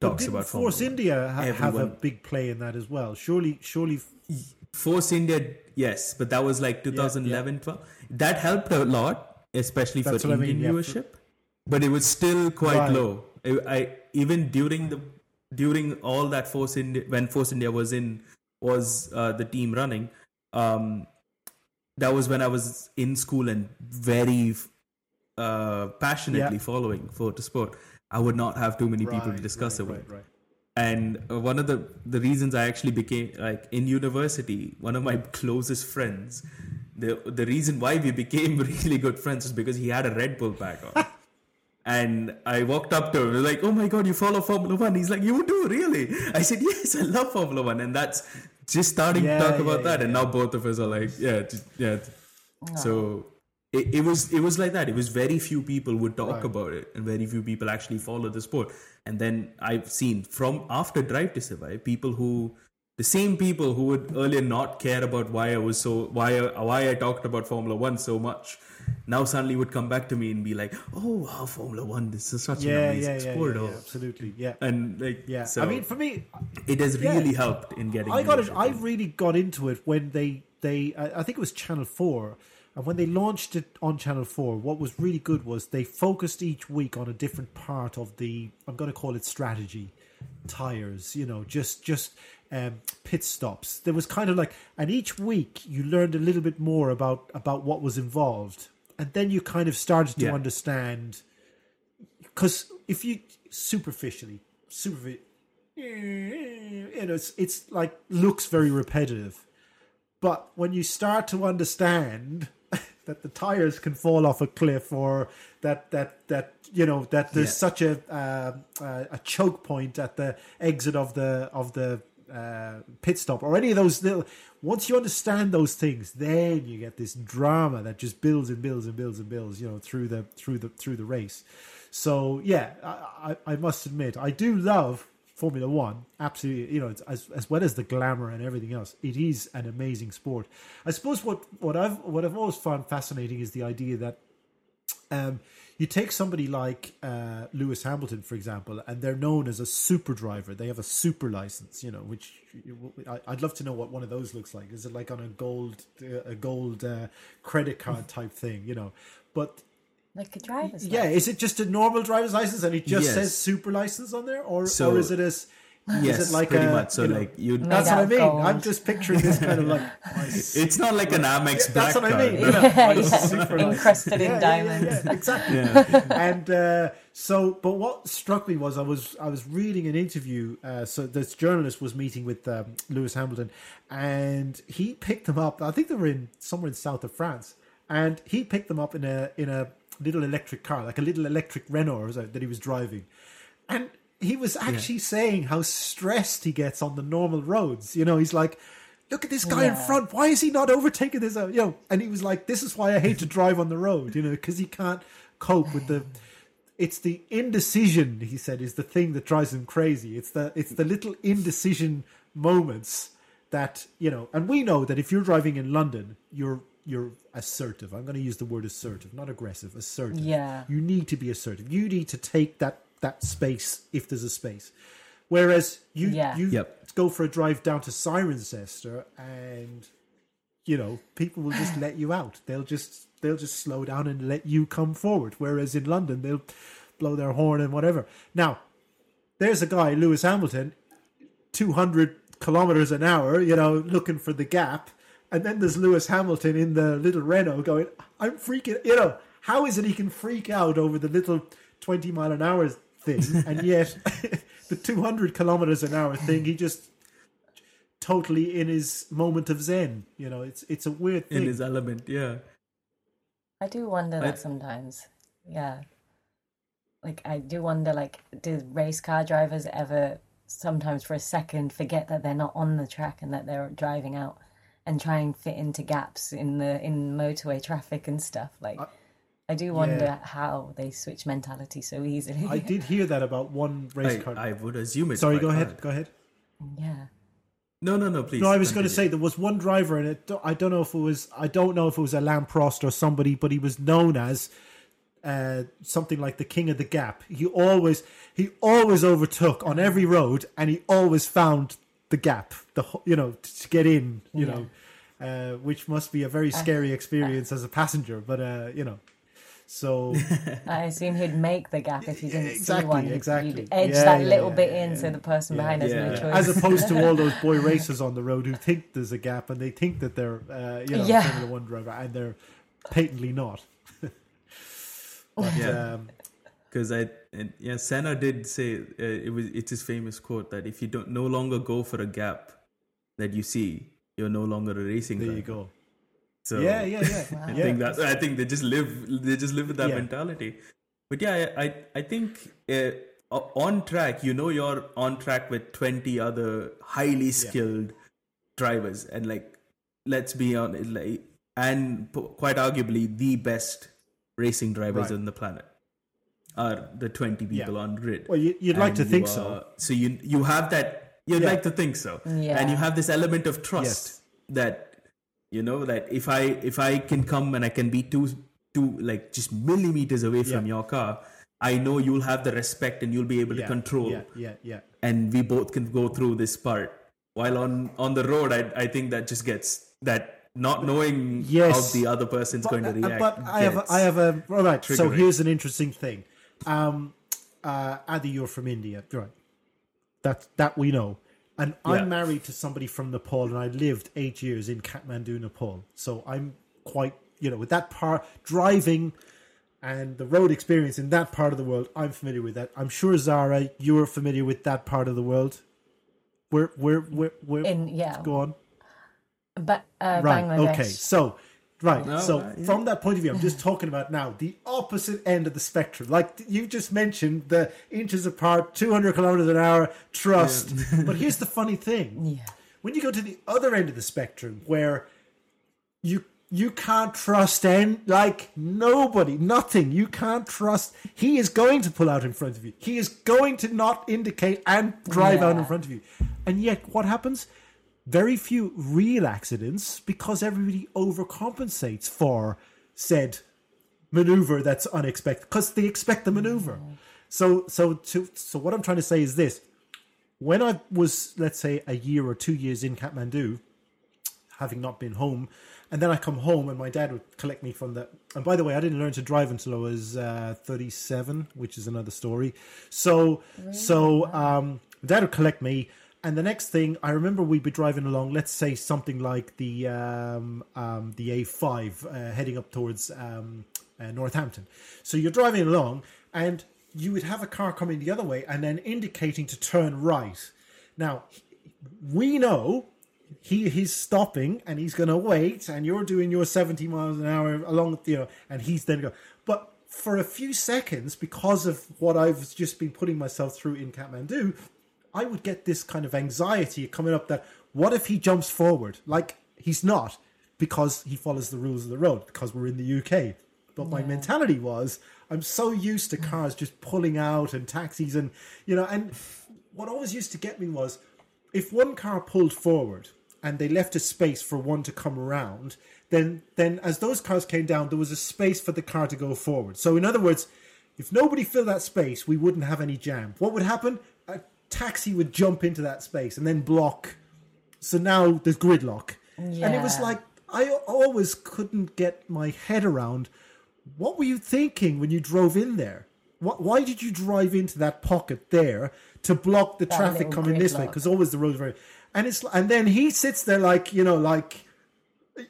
talks about Force India ha- have a big play in that as well? Surely, surely. Force India, yes, but that was like 2011, 12. That helped a lot, especially That's for what I mean, Indian yeah, for- viewership. But it was still quite Right. low. I, I even during the during all that Force India when Force India was in was uh, the team running. Um, that was when I was in school and very uh, passionately Yeah. following motorsport. I would not have too many people to discuss right, it with right, right. and one of the the reasons i actually became like in university one of my closest friends the the reason why we became really good friends was because he had a red bull bag on and i walked up to him like oh my god you follow formula one. He's like you do really? I said yes i love formula one. And that's just starting Yeah, to talk yeah, about that yeah, and now both of us are like yeah j- yeah. So it, it was it was like that. It was very few people would talk Right. about it, and very few people actually follow the sport. And then I've seen from after Drive to Survive, people who the same people who would earlier not care about why I was so why why I talked about Formula One so much, now suddenly would come back to me and be like, "Oh wow, Formula One! This is such Yeah, an yeah, amazing yeah, sport!" yeah, oh." yeah, absolutely. Yeah, And like, yeah. so I mean, for me, it has yeah. really helped in getting. I got it. I really got into it when they they. I I think it was Channel Four, and when they launched it on Channel Four, what was really good was they focused each week on a different part of the. I'm going to call it strategy, tires. You know, just just um, pit stops. There was kind of like, and each week you learned a little bit more about about what was involved, and then you kind of started to Yeah. understand. Because if you superficially, superficially you know, it's, it's like looks very repetitive. But when you start to understand that the tires can fall off a cliff, or that that that you know that there's Yeah. such a uh, a choke point at the exit of the of the uh, pit stop, or any of those little. Once you understand those things, then you get this drama that just builds and builds and builds and builds. You know, through the through the through the race. So yeah, I, I, I must admit I do love Formula One. Absolutely, you know, as as well as the glamour and everything else, it is an amazing sport. I suppose what what I've what I've always found fascinating is the idea that Um, you take somebody like uh, Lewis Hamilton, for example, and they're known as a super driver. They have a super license, you know, which I, I'd love to know what one of those looks like. Is it like on a gold, uh, a gold uh, credit card type thing, you know? But Like a driver's yeah, license. is it just a normal driver's license and it just Yes. says super license on there, or So- or is it as yes, is it like pretty a, much. So you know- like you. That's what I mean. gold. I'm just picturing this kind of like. it's not like an Amex black That's what I card. mean. You know, Yeah, like yeah. super license. Encrusted in Yeah, yeah, diamonds. Yeah, yeah, exactly. and uh, so, but what struck me was I was I was reading an interview. Uh, so this journalist was meeting with um, Lewis Hamilton, and he picked them up. I think they were in somewhere in south of France, and he picked them up in a in a little electric car, like a little electric Renault that he was driving, and he was actually saying how stressed he gets on the normal roads. You know, he's like. Look at this guy in front. Why is he not overtaking this? uh, You know, and he was like, "This is why I hate to drive on the road." You know, because he can't cope with the. It's the indecision. He said is the thing that drives him crazy. It's the it's the little indecision moments that you know, and we know that if you're driving in London, you're you're assertive. I'm going to use the word assertive, not aggressive. Assertive. Yeah. You need to be assertive. You need to take that that space if there's a space. Whereas you Yeah. you Yep. go for a drive down to Cirencester and you know people will just let you out. They'll just they'll just slow down and let you come forward. Whereas in London they'll blow their horn and whatever. Now there's a guy Lewis Hamilton, two hundred kilometers an hour, you know, looking for the gap. And then there's Lewis Hamilton in the little Renault going, I'm freaking, you know, how is it he can freak out over the little 20 mile an hour thing? And yet the 200 kilometers an hour thing, he just totally in his moment of zen. You know, it's it's a weird in his element. Yeah. I do wonder I- that sometimes. Yeah. Like I do wonder like do race car drivers ever sometimes for a second forget that they're not on the track and that they're driving out and try and fit into gaps in the in motorway traffic and stuff. Like I do wonder yeah. how they switch mentality so easily. I did hear that about one race I, car. I would assume it's Sorry, quite go ahead. hard. Go ahead. yeah. No, no, no, please. No, I was going to say there was one driver, and it, I don't know if it was I don't know if it was Alain Prost or somebody, but he was known as uh, something like the king of the gap. He always he always overtook on every road, and he always found the gap. The you know to, to get in, you Yeah. know, uh, which must be a very scary experience as a passenger. But uh, you know, so I assume he'd make the gap if he didn't Exactly, see one. You'd- exactly. You'd edge Yeah, that yeah, little yeah, bit yeah, in so the person behind has no Yeah. choice. as opposed to all those boy racers on the road who think there's a gap and they think that they're uh, you know Yeah. Formula One driver and they're patently not. but, Yeah. um, because I and yeah, Senna did say uh, it was it's his famous quote that if you don't no longer go for a gap that you see, you're no longer a racing. there you go. So yeah, yeah, yeah. I yeah. think that I think they just live they just live with that Yeah. mentality. But yeah, I I, I think uh, on track, you know, you're on track with twenty other highly skilled drivers, and like let's be honest, like and p- quite arguably the best racing drivers Right. on the planet are the twenty people Yeah. on grid. Well, you, you'd like to you think are- so. So you you have that. You'd Yeah. like to think so, Yeah. and you have this element of trust Yes. that you know that if I if I can come and I can be two two like just millimeters away from Yeah. your car, I know you'll have the respect and you'll be able Yeah, to control, Yeah, yeah, yeah. and we both can go through this part. While on on the road, I I think that just gets that not knowing Yes. how the other person's going to uh, react. But I have, gets- I have a all right. So here's an interesting thing. Um, uh, Adi, you're from India, right? That that we know. And Yeah. I'm married to somebody from Nepal, and I lived eight years in Kathmandu, Nepal. So I'm quite, you know, with that part driving and the road experience in that part of the world. I'm familiar with that. I'm sure Zara, you're familiar with that part of the world. Where, where, where, where? In yeah, go on. but uh, Right. Bangladesh. Okay. So, right. No, so, uh, yeah. from that point of view, I'm just talking about now the opposite end of the spectrum. Like you just mentioned, the inches apart, 200 kilometers an hour, trust. but here's the funny thing: Yeah. when you go to the other end of the spectrum, where you you can't trust and like nobody, nothing. You can't trust. He is going to pull out in front of you. He is going to not indicate and drive out in front of you. And yet, what happens? Very few real accidents because everybody overcompensates for said maneuver that's unexpected because they expect the maneuver. So so to so what I'm trying to say is this: when I was let's say a year or two years in Kathmandu, having not been home, and then I come home and my dad would collect me from the. And by the way, I didn't learn to drive until I was uh, 37, which is another story. So so um, dad would collect me. And the next thing I remember, we'd be driving along. Let's say something like the um, um, the A5 uh, heading up towards um, uh, Northampton. So you're driving along, and you would have a car coming the other way, and then indicating to turn right. Now we know he he's stopping and he's going to wait, and you're doing your 70 miles an hour along, you know, and he's then go. But for a few seconds, because of what I've just been putting myself through in Kathmandu, I would get this kind of anxiety coming up that what if he jumps forward? Like he's not because he follows the rules of the road because we're in the UK. But my mentality was I'm so used to cars just pulling out and taxis and you know and what always used to get me was if one car pulled forward and they left a space for one to come around, then then as those cars came down, there was a space for the car to go forward. So in other words, if nobody filled that space, we wouldn't have any jam. What would happen? A taxi would jump into that space and then block. So now there's gridlock. And it was like I always couldn't get my head around what were you thinking when you drove in there? What, why did you drive into that pocket there to block the That traffic coming this way? Because always the roads very, and it's and then he sits there like you know like,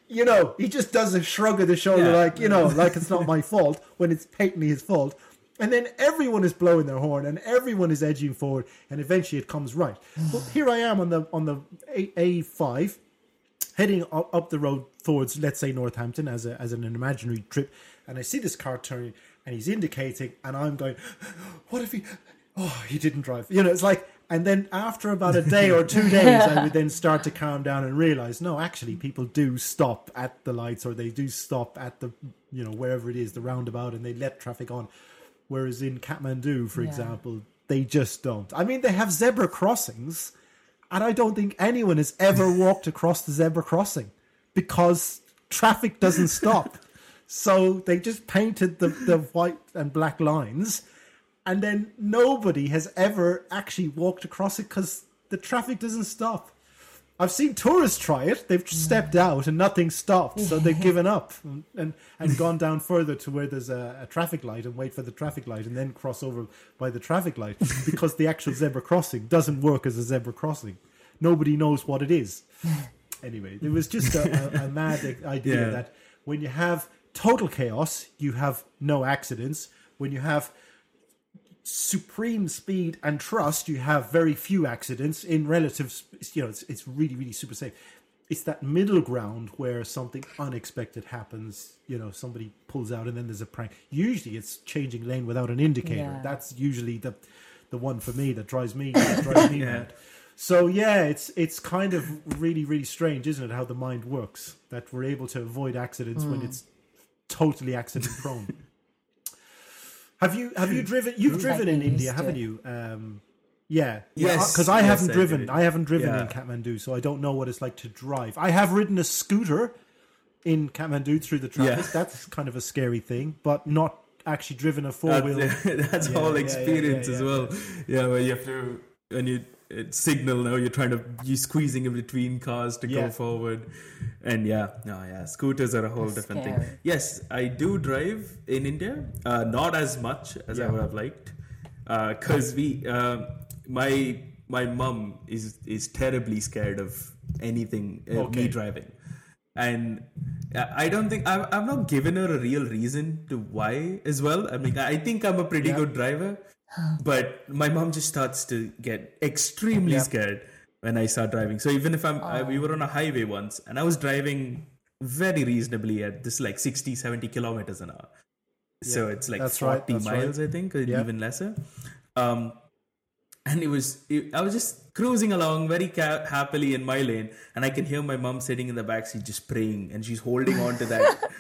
you know he just does a shrug of the shoulder Yeah. like you know like it's not my fault when it's patently his fault. And then everyone is blowing their horn, and everyone is edging forward, and eventually it comes right. But here I am on the on the A five, heading up, up the road towards, let's say, Northampton as a, as an imaginary trip, and I see this car turning, and he's indicating, and I'm going, "What if he? Oh, he didn't drive." You know, it's like, and then after about a day or two days, I would then start to calm down and realize, no, actually, people do stop at the lights, or they do stop at the, you know, wherever it is, the roundabout, and they let traffic on. Whereas in Kathmandu, for Yeah. example, they just don't. I mean, they have zebra crossings. And I don't think anyone has ever walked across the zebra crossing because traffic doesn't stop. so they just painted the, the white and black lines, and then nobody has ever actually walked across it because the traffic doesn't stop. I've seen tourists try it. They've stepped mm. out and nothing stopped, so they've given up and, and, and gone down further to where there's a, a traffic light and wait for the traffic light and then cross over by the traffic light because the actual zebra crossing doesn't work as a zebra crossing. Nobody knows what it is. Anyway, it was just a, a, a mad idea Yeah. that when you have total chaos, you have no accidents. When you have supreme speed and trust, you have very few accidents in relative. You know, it's, it's really, really super safe. It's that middle ground where something unexpected happens. You know, somebody pulls out and then there's a prank. Usually, it's changing lane without an indicator. Yeah. That's usually the the one for me that drives me that drives me Yeah. mad. So yeah, it's it's kind of really, really strange, isn't it? How the mind works that we're able to avoid accidents when hmm. it's totally accident prone. Have you have you driven? You've Like driven in India, haven't you? Um, yeah, Yes, Because I yes, haven't I driven. I haven't driven in Kathmandu, so I don't know what it's like to drive. I have ridden a scooter in Kathmandu through the traffic. Yeah. That's kind of a scary thing, but not actually driven a four wheel. That's, that's Yeah, whole yeah, yeah, experience yeah, as yeah. well. Yeah, where you have to when you signal now, you're trying to you squeezing in between cars to Yeah. go forward, and yeah, no, yeah, scooters are a whole different thing. Yes, I do drive in India, uh, not as much as I would have liked, because we, uh, my my mum is is terribly scared of anything uh, Okay. me driving and I don't think I've, I've not given her a real reason to why as well. I mean, I think I'm a pretty Yeah. good driver, but my mom just starts to get extremely Yeah. scared when I start driving. So even if I'm, I, we were on a highway once and I was driving very reasonably at this like 60, 70 kilometers an hour. So it's like that's right, 40 right. miles, I think, or Yeah. even lesser. Um, and it was it, I was just cruising along very ca- happily in my lane, and I can hear my mom sitting in the back seat just praying, and she's holding on to that.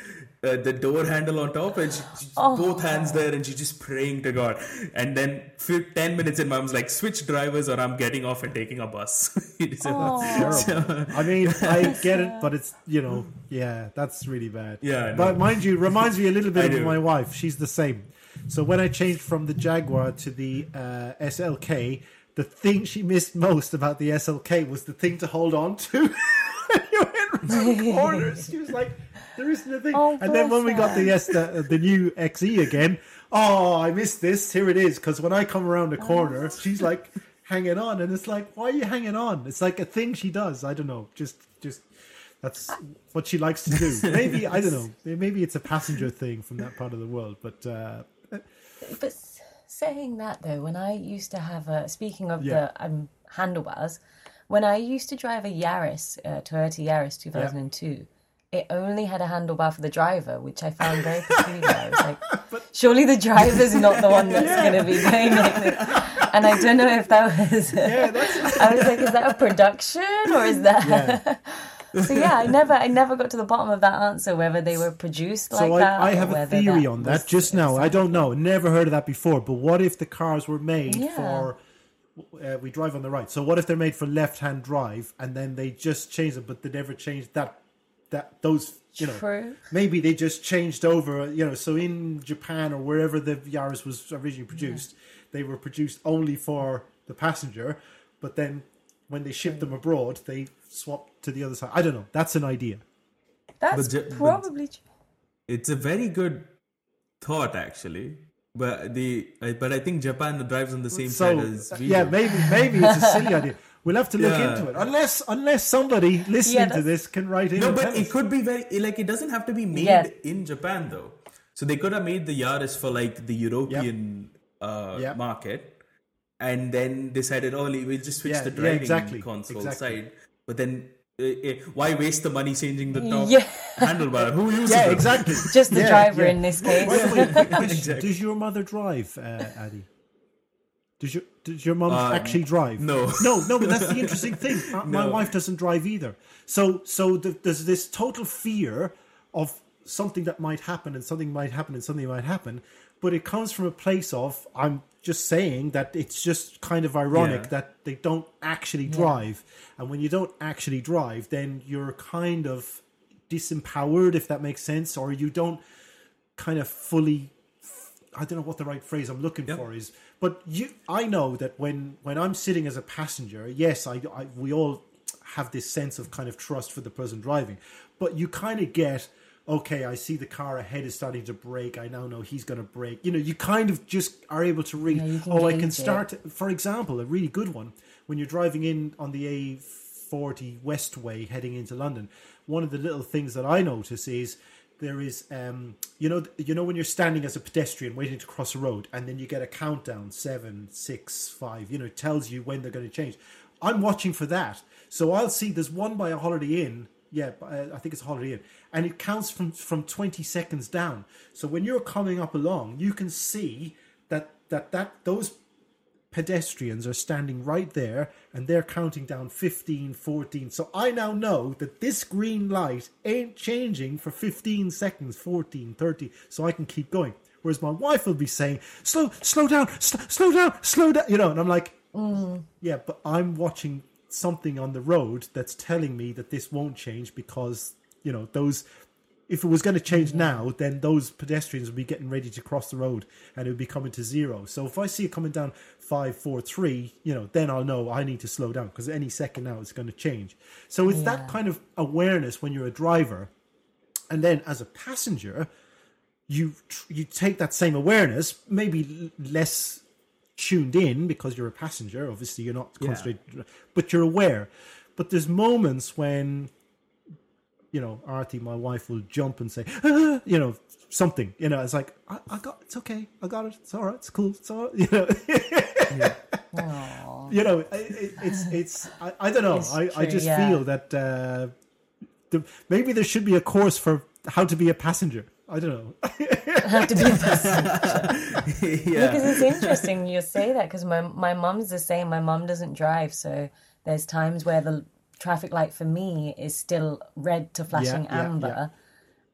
Uh, the door handle on top, and she, she- both hands there, and she's just praying to God. And then, few, ten minutes in, mom's like, "Switch drivers, or I'm getting off and taking a bus." So- Terrible. I mean, I get it, but it's you know, yeah, that's really bad. Yeah, but mind you, reminds me a little bit of my wife. She's the same. So when I changed from the Jaguar to the uh, SLK, the thing she missed most about the SLK was the thing to hold on to. you went around corners, she was like, "There isn't a thing." Oh, and then when we got the S, the, the new XE again, oh, I missed this. Here it is. Because when I come around the corner, she's like hanging on, and it's like, why are you hanging on? It's like a thing she does. I don't know. Just, just that's what she likes to do. Maybe I don't know. Maybe it's a passenger thing from that part of the world. But uh, But saying that though, when I used to have a speaking of Yeah. the um, handlebars, when I used to drive a Yaris, uh, Toyota Yaris 2002, it only had a handlebar for the driver, which I found very peculiar. I was like, surely the driver's not the one that's going to be doing it. And I don't know if that was. yeah, that's I was like, is that a production or is that? yeah. So yeah, I never, I never got to the bottom of that answer whether they were produced like so that. I, I have a theory that on that just now. I don't know. Never heard of that before. But what if the cars were made Yeah. for? Uh, we drive on the right. So what if they're made for left-hand drive, and then they just changed them, but they never changed that that those you know True. maybe they just changed over you know so in Japan or wherever the Yaris was originally produced they were produced only for the passenger but then when they shipped them abroad they swapped to the other side I don't know that's an idea That's But ju- but- probably it's a very good thought, actually. But the uh, but I think Japan drives on the same so side as we yeah do. maybe maybe it's a silly idea we'll have to look Yeah. into it unless unless somebody listening to this can write in No, but it could be very like it doesn't have to be made Yeah. in Japan though. So they could have made the Yaris for like the European uh, Yep. market, and then decided, oh, we'll just switch Yeah, the yeah, driving exactly, console exactly. side. But then, why waste the money changing the top Yeah. handlebar? Who uses yeah them? exactly Just the Yeah, driver yeah. in this case. By the way, quick question. Exactly. Does your mother drive, uh, Adi? Does your does your mum Uh, actually drive? no. no, no. But that's the interesting thing. My No. wife doesn't drive either. So so th- there's this total fear of something that might happen, and something might happen, and something might happen. But it comes from a place of I'm just saying that it's just kind of ironic Yeah. that they don't actually drive, and when you don't actually drive, then you're kind of disempowered, if that makes sense, or you don't kind of fully I don't know what the right phrase I'm looking Yep. for is, but you, I know that when when I'm sitting as a passenger, yes, I, I we all have this sense of kind of trust for the person driving, but you kind of get okay. I see the car ahead is starting to brake. I now know he's going to brake. You know, you kind of just are able to read. Yeah, oh, I can gauge it. start. For example, a really good one when you're driving in on the A40 Westway heading into London. One of the little things that I notice is there is um you know you know when you're standing as a pedestrian waiting to cross a road and then you get a countdown seven six five you know it tells you when they're going to change i'm watching for that so i'll see there's one by a holiday inn yeah uh, i think it's a holiday inn and it counts from from 20 seconds down. So when you're coming up along you can see that that that those pedestrians are standing right there and they're counting down 15 14 so i now know that this green light ain't changing for 15 seconds 14 30 so i can keep going. Whereas my wife will be saying slow slow down sl- slow down slow down you know and i'm like mm-hmm. yeah but i'm watching something on the road that's telling me that this won't change because you know those if it was going to change now, then those pedestrians would be getting ready to cross the road and it would be coming to zero. So if I see it coming down five, four, three, you know, then I'll know I need to slow down because any second now it's going to change. So it's that kind of awareness when you're a driver, and then as a passenger, you you take that same awareness, maybe less tuned in because you're a passenger. Obviously, you're not Yeah. but you're aware. But there's moments when you know, Artie, my wife, will jump and say, ah, you know, something. You know, it's like, I, I got, it's okay, I got it, it's all right, it's cool, it's all right. You know, Aw. you know, it, it, it's, it's, I, I don't know. It's I, I just yeah. feel that uh, the, maybe there should be a course for how to be a passenger. I don't know. have to be the person. yeah. Because it's interesting you say that because my my mum's the same. My mom doesn't drive, so there's times where the traffic light for me is still red to flashing yeah, amber, yeah.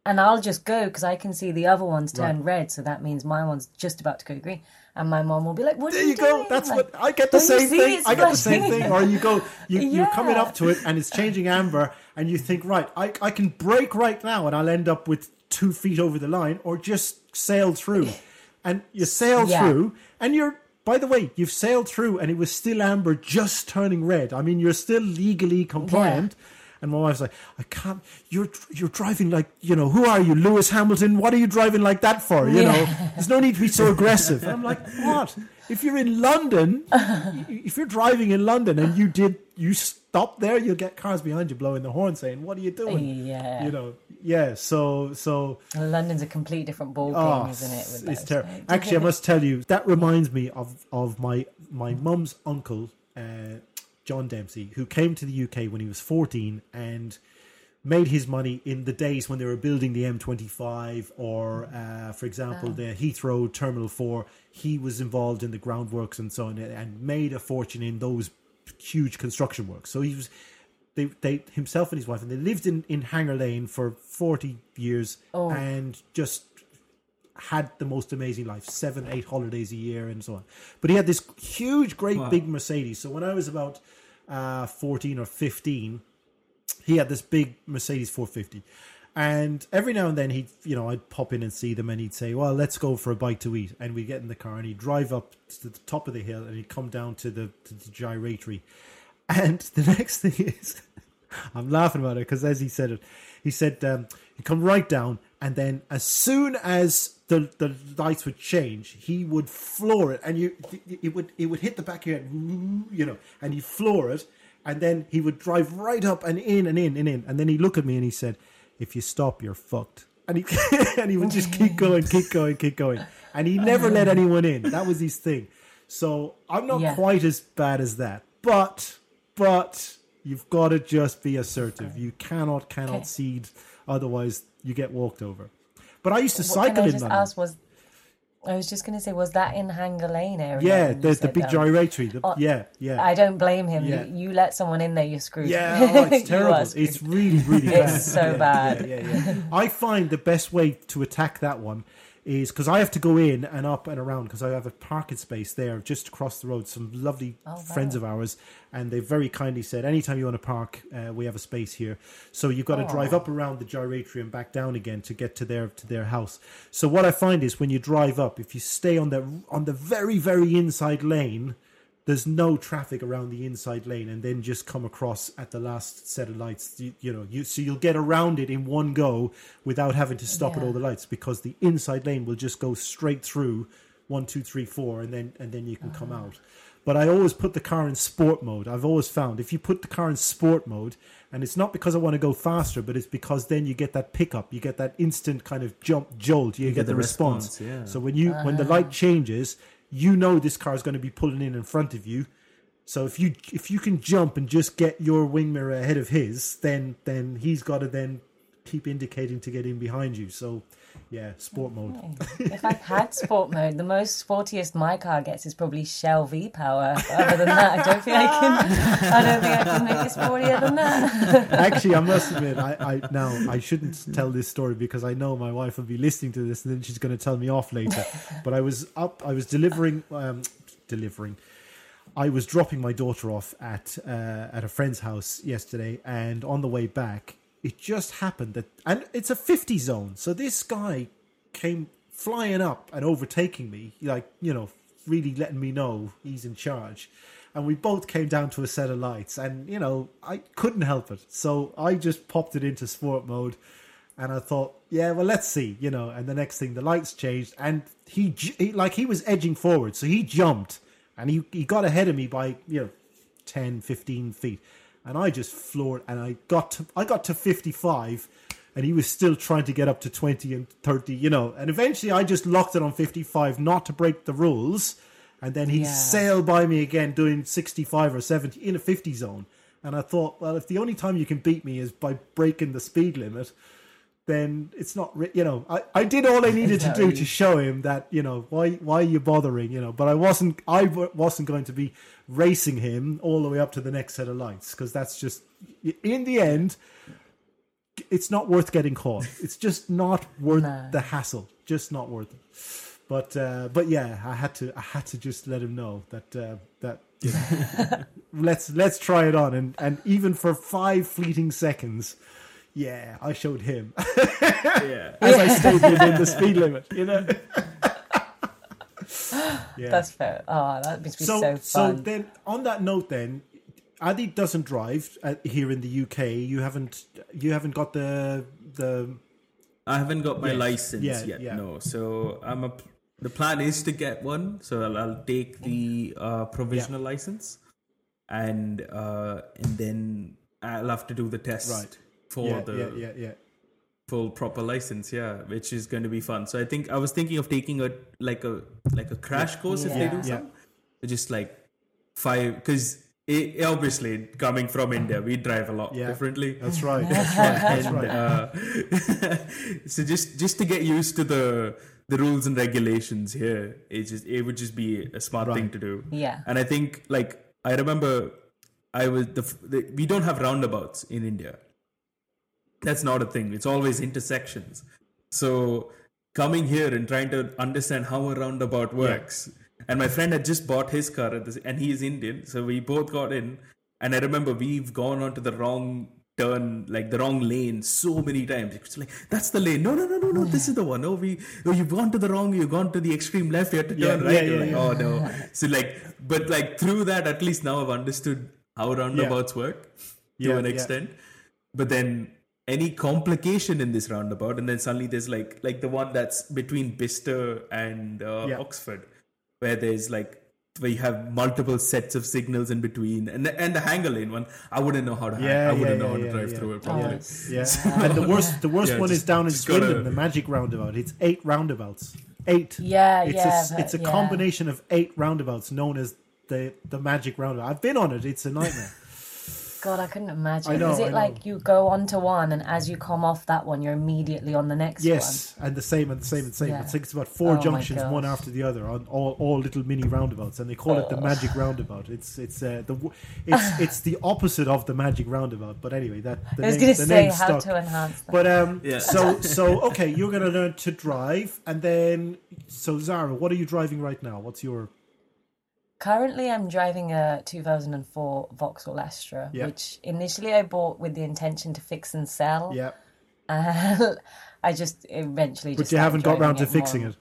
and I'll just go because I can see the other ones turn red, so that means my one's just about to go green, and my mom will be like, "What There are you, you go. doing?" That's Like, what I get the same thing. I get the same thing. Or you go, you, you're coming up to it and it's changing amber, and you think, right, I, I can brake right now, and I'll end up with two feet over the line, or just sail through, and you sail Yeah. through, and you're. By the way, you've sailed through, and it was still amber, just turning red. I mean, you're still legally compliant. And my wife's like, I can't. You're you're driving like you know. Who are you, Lewis Hamilton? What are you driving like that for? You know, there's no need to be so aggressive. And I'm like, what? If you're in London, if you're driving in London and you did you stop there, you'll get cars behind you blowing the horn saying, "What are you doing?" Yeah. You know. Yeah. So so London's a completely different ballgame, Oh, isn't it? It's terrible. Actually, I must tell you that reminds me of of my my mum's uncle, uh, John Dempsey, who came to the UK when he was fourteen and made his money in the days when they were building the M25 or, uh, for example, the Heathrow Terminal 4. He was involved in the groundworks and so on and made a fortune in those huge construction works. So he was, they, they himself and his wife, and they lived in, in Hanger Lane for 40 years Oh. and just had the most amazing life seven eight holidays a year and so on but he had this huge great big mercedes so when i was about uh 14 or 15 he had this big mercedes 450 and every now and then he'd you know i'd pop in and see them and he'd say well let's go for a bite to eat. And we'd get in the car and he'd drive up to the top of the hill and he'd come down to the, to the gyratory. And the next thing is I'm laughing about it because as he said it, he said um, he'd come right down, and then as soon as the the lights would change, he would floor it, and you it would it would hit the back of your head, you know, and he'd floor it, and then he would drive right up and in and in and in, and then he'd look at me and he said, "If you stop, you're fucked." And he and he would just keep going, keep going, keep going, and he never let anyone in. That was his thing. So I'm not Yeah. quite as bad as that, but but you've got to just be assertive. You cannot cannot Okay. cede, otherwise you get walked over. But I used to cycle can I in just London. ask? Was I was just going to say, was that in Hanger Lane area? yeah, there's the, big that? gyratory. The, Oh, yeah, yeah. I don't blame him. Yeah. You, you let someone in there, you're screwed. yeah, oh, it's terrible. It's really, really bad. It's so Yeah, bad. Yeah, yeah, yeah. I find the best way to attack that one is because I have to go in and up and around because I have a parking space there just across the road. Some lovely Oh, friends of ours, and they very kindly said, anytime you want to park, uh, we have a space here. So you've got to drive up around the gyratory back down again to get to their to their house. So what I find is when you drive up, if you stay on the on the very very inside lane, there's no traffic around the inside lane and then just come across at the last set of lights you, you know you so you'll get around it in one go without having to stop at all the lights because the inside lane will just go straight through one two three four and then and then you can come uh-huh. out. But i always put the car in sport mode. I've always found if you put the car in sport mode and it's not because i want to go faster but it's because then you get that pickup you get that instant kind of jump jolt you, get, get the, response, response, yeah. so when you when the uh-huh. light changes you know this car is going to be pulling in in front of you. So if you if you can jump and just get your wing mirror ahead of his, then then he's got to then keep indicating to get in behind you. So yeah, sport mode. if I've had sport mode, the most sportiest my car gets is probably Shell V Power. Other than that, I don't think I can. I don't think I can make it sportier than that. Actually, I must admit, I, I now I shouldn't tell this story because I know my wife will be listening to this and then she's going to tell me off later. But I was up, I was delivering, um, delivering. I was dropping my daughter off at uh, at a friend's house yesterday, and on the way back, it just happened that, and it's a fifty zone. So this guy came flying up and overtaking me, like you know, really letting me know he's in charge. And we both came down to a set of lights, and you know, I couldn't help it. So I just popped it into sport mode, and I thought, yeah, well, let's see, you know. And the next thing, the lights changed, and he, he like he was edging forward, so he jumped, and he he got ahead of me by you know 10, 15 feet, and I just floored, and I got to I got to fifty five. And he was still trying to get up to 20 and 30, you know. And eventually I just locked it on 55, not to break the rules. And then he Yeah. sailed by me again doing 65 or 70 in a 50 zone. And I thought, well, if the only time you can beat me is by breaking the speed limit, then it's not. You know, I, I did all I needed to do to show him that you know why why are you bothering? You know, but I wasn't I w- wasn't going to be racing him all the way up to the next set of lights because that's just in the end. It's not worth getting caught. It's just not worth No. the hassle. Just not worth it. But uh, but yeah, I had to I had to just let him know that uh, that you know, let's let's try it on and and even for five fleeting seconds, yeah, I showed him Yeah. as I stayed within the speed limit. You know. yeah. That's fair. Oh, that must be so so, so then on that note then Adi doesn't drive uh, here in the UK. You haven't you haven't got the the I haven't got my Yes. license Yeah, yet. yeah. No, so I'm a. The plan is to get one. So I'll, I'll take the uh, provisional license, and uh, and then I'll have to do the test Right. For yeah, the yeah yeah yeah full proper license. Yeah, which is going to be fun. So I think I was thinking of taking a like a like a crash course if they do Yeah. some, just like five because. It, obviously, coming from India, we drive a lot Yeah. differently. that's right that's right that's And, right uh, so just just to get used to the the rules and regulations here, it just it would just be a smart thing to do. Yeah. And I think like I remember, I was the, the we don't have roundabouts in India. That's not a thing. It's always intersections. So coming here and trying to understand how a roundabout works. And my friend had just bought his car at this, and he is Indian, so we both got in. And I remember we've gone onto the wrong turn, like the wrong lane, so many times. It's like that's the lane. No, no, no, no, no. This is the one. No, we. Oh, you've gone to the wrong. You've gone to the extreme left. You have to turn yeah, right. yeah, You're like, yeah. oh no. So like, but like through that, at least now I've understood how roundabouts work to Yeah, an yeah. extent. But then any complication in this roundabout, and then suddenly there's like like the one that's between Bicester and uh, Yeah. Oxford, where there's like where you have multiple sets of signals in between, and the, and the hanger lane one, I wouldn't know how to. Yeah, I wouldn't yeah, know yeah, how to yeah, drive yeah. through it properly. it's- Yeah, and the worst the worst Yeah, one is down in just gotta- Swindon, the Magic Roundabout. It's eight roundabouts. Eight. Yeah, it's yeah, A, but- it's a yeah. combination of eight roundabouts known as the the Magic Roundabout. I've been on it. It's a nightmare. God, I couldn't imagine. I know, Is I it know. like you go onto one and as you come off that one, you're immediately on the next yes, and the same and the same and the same. Yeah. It's like it's about four Oh junctions, one after the other, on all, all little mini roundabouts, and they call it the Oh. Magic Roundabout. It's it's uh, the it's it's the opposite of the Magic Roundabout. But anyway, that the one? I was name, going to say how stuck. to enhance that. But um, Yeah. so so okay, you're going to learn to drive, and then so Zara, what are you driving right now? What's your Currently, I'm driving a 2004 Vauxhall Astra, Yeah. which initially I bought with the intention to fix and sell. yeah? And I just eventually But just you haven't got round to it fixing more. it.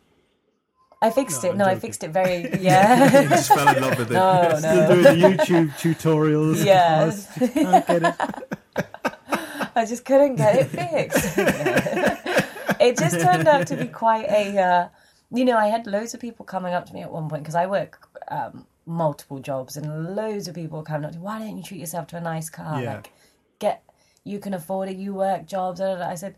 I fixed No, it. I'm No, I fixed it very. Yeah. You just fell in love with it. no, Still no. doing the YouTube tutorials. Yes. I can't get it. I just couldn't get it fixed. it just turned out to be quite a, uh, you know, I had loads of people coming up to me at one point because I work um, multiple jobs and loads of people coming up to me, why don't you treat yourself to a nice car? Yeah. Like, get, you can afford it, you work jobs. da, da, da. I said,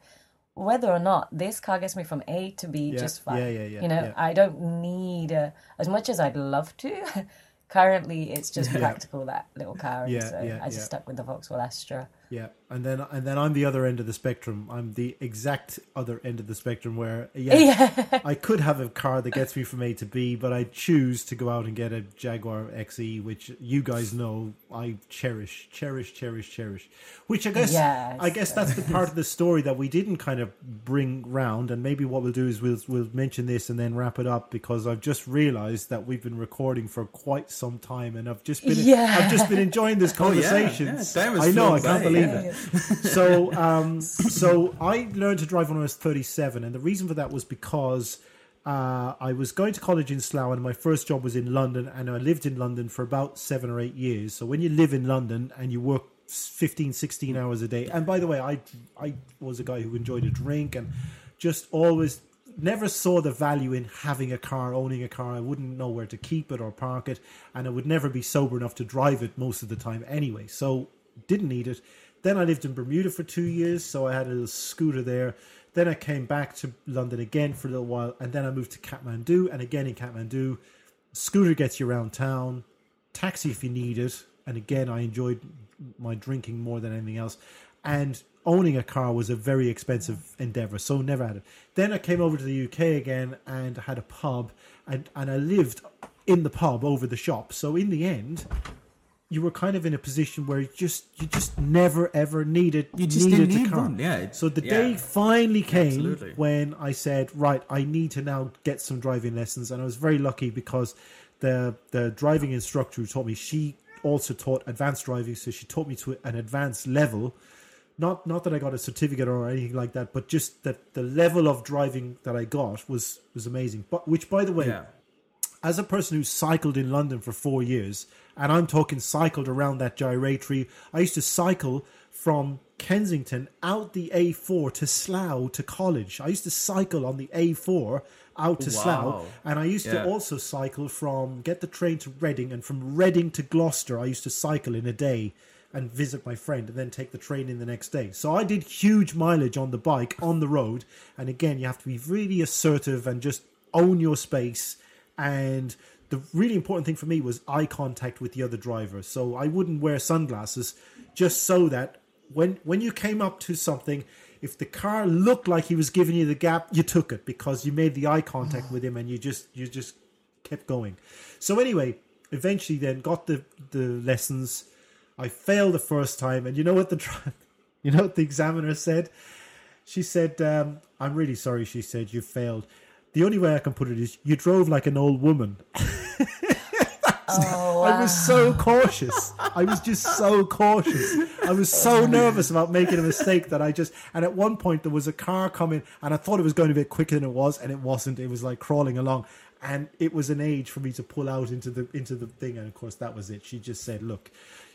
whether or not this car gets me from A to B Yeah, just fine. yeah, yeah, yeah, You know, yeah. I don't need a, as much as I'd love to. Currently, it's just practical that little car, and Yeah, so yeah, I just stuck with the Vauxhall Astra. Yeah, and then and then I'm the other end of the spectrum. I'm the exact other end of the spectrum where yeah, Yeah. I could have a car that gets me from A to B, but I choose to go out and get a Jaguar XE, which you guys know I cherish, cherish, cherish, cherish. Which I guess Yes. I guess that's the part of the story that we didn't kind of bring round, and maybe what we'll do is we'll we'll mention this and then wrap it up because I've just realised that we've been recording for quite some time, and I've just been Yeah. I've just been enjoying this Oh, yeah. conversation. Yeah, I know, I can't believe Yeah. it so um so I learned to drive when I was 37 and the reason for that was because uh, I was going to college in Slough and my first job was in London and I lived in London for about seven or eight years. So when you live in London and you work 15, 16 hours a day, and by the way, I, I was a guy who enjoyed a drink and just always never saw the value in having a car, owning a car. I wouldn't know where to keep it or park it, and I would never be sober enough to drive it most of the time anyway. So didn't need it. Then I lived in Bermuda for two years, so I had a little scooter there. Then I came back to London again for a little while, and then I moved to Kathmandu, and again in Kathmandu, scooter gets you around town, taxi if you need it, and again I enjoyed my drinking more than anything else. and owning a car was a very expensive endeavor, so never had it. Then I came over to the UK again and had a pub, and and I lived in the pub over the shop. So in the end, you were kind of in a position where you just you just never ever needed You just needed didn't need car. one, yeah. So the Yeah. day finally came Absolutely. when I said, right, I need to now get some driving lessons, and I was very lucky because the the driving instructor who taught me, she also taught advanced driving, so she taught me to an advanced level. Not not that I got a certificate or anything like that, but just that the level of driving that I got was was amazing. But which, by the way, Yeah. as a person who cycled in London for four years, and I'm talking cycled around that gyratory, I used to cycle from Kensington out the A4 to Slough to college. I used to cycle on the A4 out to Wow. Slough, and I used Yeah. to also cycle from get the train to Reading, and from Reading to Gloucester. I used to cycle in a day and visit my friend, and then take the train in the next day. So I did huge mileage on the bike on the road, and again, you have to be really assertive and just own your space and the really important thing for me was eye contact with the other driver. So I wouldn't wear sunglasses just so that when when you came up to something, if the car looked like he was giving you the gap, you took it because you made the eye contact with him and you just you just kept going. So anyway, eventually then got the the lessons. I failed the first time, and you know what the you know what the examiner said? She said, um, "I'm really sorry." She said, "You failed." The only way I can put it is you drove like an old woman. Oh, I was so cautious. I was just so cautious. I was so nervous about making a mistake that I just. And at one point, there was a car coming, and I thought it was going a bit quicker than it was, and it wasn't. It was like crawling along, and it was an age for me to pull out into the into the thing. And of course, that was it. She just said, "Look,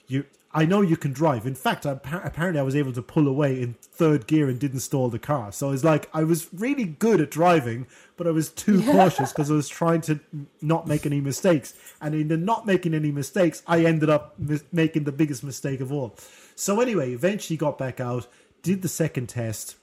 you." I know you can drive. In fact, appa- apparently, I was able to pull away in third gear and didn't stall the car. So it's like I was really good at driving, but I was too cautious because I was trying to not make any mistakes. And in the not making any mistakes, I ended up mis- making the biggest mistake of all. So anyway, eventually got back out, did the second test.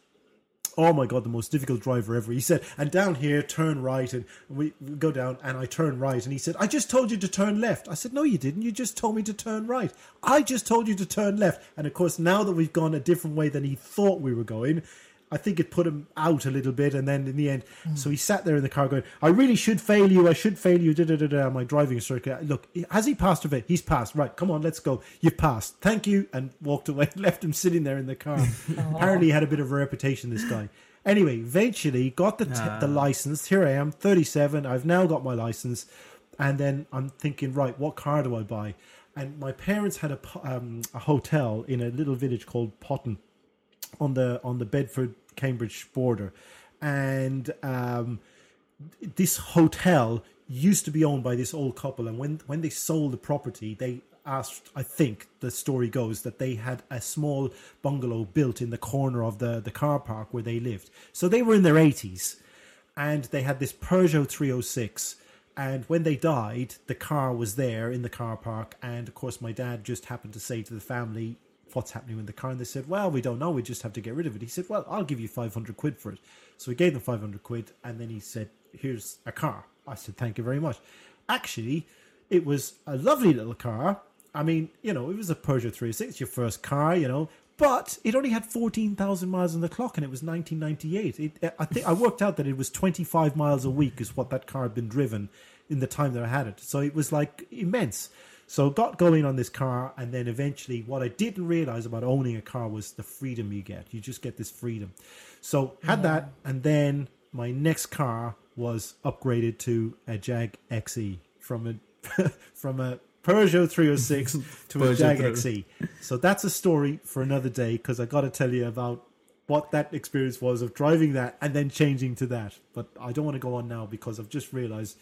Oh my god, the most difficult driver ever. He said, and down here, turn right, and we, go down, and I turn right, and he said, I just told you to turn left. I said, No, you didn't. You just told me to turn right. I just told you to turn left. And of course, now that we've gone a different way than he thought we were going, I think it put him out a little bit, and then in the end, so he sat there in the car going, "I really should fail you. I should fail you." Da da da da. My driving instructor, look, has he passed or failed? He's passed. Right, come on, let's go. You've passed. Thank you, and walked away. Left him sitting there in the car. Apparently, he had a bit of a reputation. This guy. Anyway, eventually got the t- the license. Here I am, thirty seven. I've now got my license, and then I'm thinking, right, what car do I buy? And my parents had a um, a hotel in a little village called Potton on the on the Bedford Cambridge border, and um, this hotel used to be owned by this old couple. And when when they sold the property, they asked. I think the story goes that they had a small bungalow built in the corner of the the car park where they lived. So they were in their eighties, and they had this Peugeot 306. And when they died, the car was there in the car park. And of course, my dad just happened to say to the family, What's happening with the car? And they said, Well, we don't know. We just have to get rid of it. He said, Well, I'll give you 500 quid for it. So we gave them 500 quid. And then he said, Here's a car. I said, Thank you very much. Actually, it was a lovely little car. I mean, you know, it was a Peugeot 306, your first car, you know, but it only had 14,000 miles on the clock and it was 1998. It, uh, I think I worked out that it was 25 miles a week is what that car had been driven in the time that I had it. So it was like immense. So got going on this car and then eventually what I didn't realize about owning a car was the freedom you get. You just get this freedom. So had that and then my next car was upgraded to a Jag XE from a from a Peugeot 306 to a Jag 306. XE. So that's a story for another day because I got to tell you about what that experience was of driving that and then changing to that. But I don't want to go on now because I've just realized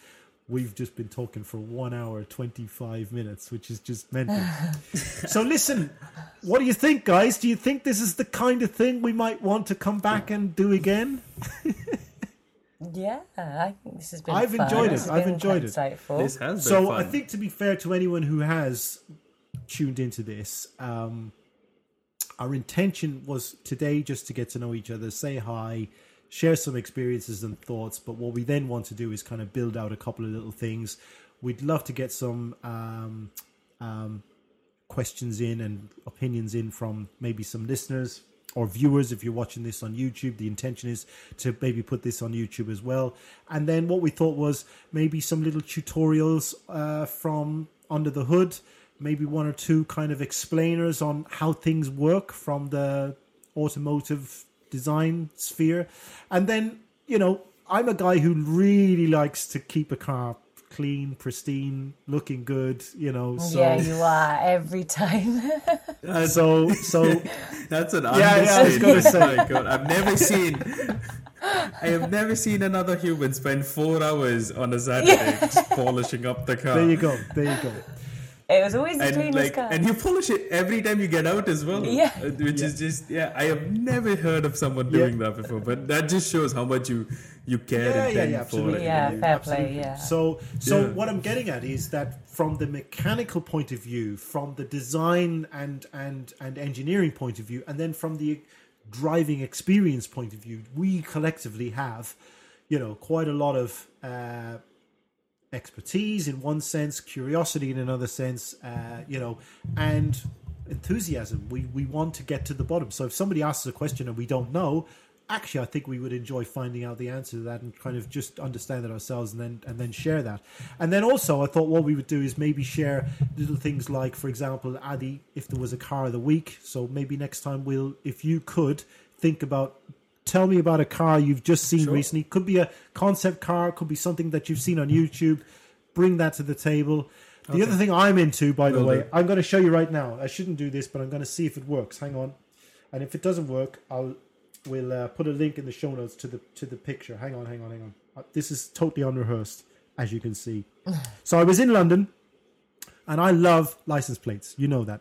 we've just been talking for one hour 25 minutes which is just mental so listen what do you think guys do you think this is the kind of thing we might want to come back and do again Yeah, I think this has been. I've fun. enjoyed it. I've enjoyed it. Insightful. This has been so fun. i think to be fair to anyone who has tuned into this um our intention was today just to get to know each other say hi share some experiences and thoughts but what we then want to do is kind of build out a couple of little things we'd love to get some um um questions in and opinions in from maybe some listeners or viewers if you're watching this on YouTube. The intention is to maybe put this on YouTube as well. And then what we thought was maybe some little tutorials uh, from under the hood, maybe one or two kind of explainers on how things work from the automotive design sphere. And then, you know, I'm a guy who really likes to keep a car clean, pristine, looking good, you know. So yeah, you are every time. Uh, so so That's an Yeah, yeah, I was going to say, oh my God, I've never seen. I have never seen another human spend four hours on a Saturday just polishing up the car. there you go. There you go. It was always the and cleanest like, car. and you polish it every time you get out as well. Yeah. Uh, which is just yeah. I have never heard of someone Yeah. doing that before, but that just shows how much you you care Yeah, and yeah, think yeah, for absolutely. it. Yeah, you know? fair play, Absolutely. yeah. So, so Yeah. what I'm getting at is that from the mechanical point of view, from the design and and and engineering point of view, and then from the driving experience point of view, we collectively have, you know, quite a lot of uh, expertise in one sense, curiosity in another sense, uh, you know, and enthusiasm. We we want to get to the bottom. So if somebody asks a question and we don't know, actually, I think we would enjoy finding out the answer to that and kind of just understand it ourselves and then and then share that. And then also, I thought what we would do is maybe share little things like, for example, Adi, if there was a car of the week. So maybe next time we'll, if you could think about. Tell me about a car you've just seen Sure. recently. Could be a concept car, could be something that you've seen on YouTube. Bring that to the table. The other thing I'm into, by the way, do. I'm going to show you right now. I shouldn't do this, but I'm going to see if it works. Hang on, and if it doesn't work, I'll we'll uh, put a link in the show notes to the to the picture. Hang on, hang on, hang on. Uh, This is totally unrehearsed, as you can see. so I was in London, and I love license plates. You know that.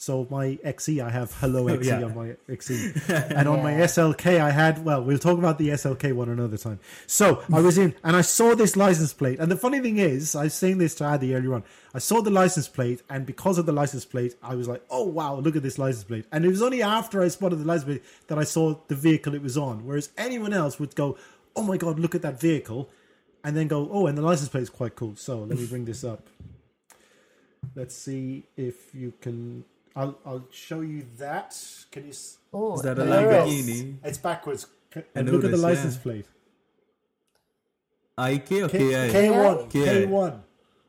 So my XE, I have hello oh, XE yeah. on my XE, and on my SLK, I had well, we'll talk about the SLK one another time. So I was in, and I saw this license plate, and the funny thing is, I was saying this to Adi earlier on. I saw the license plate, and because of the license plate, I was like, "Oh wow, look at this license plate!" And it was only after I spotted the license plate that I saw the vehicle it was on. Whereas anyone else would go, "Oh my god, look at that vehicle," and then go, "Oh, and the license plate is quite cool." So let me bring this up. Let's see if you can. I'll I'll show you that. Can you? s- Oh, Is that a Lamborghini? It's backwards. C- I And look at the license yeah. plate. IK or K, KI? K1. K1.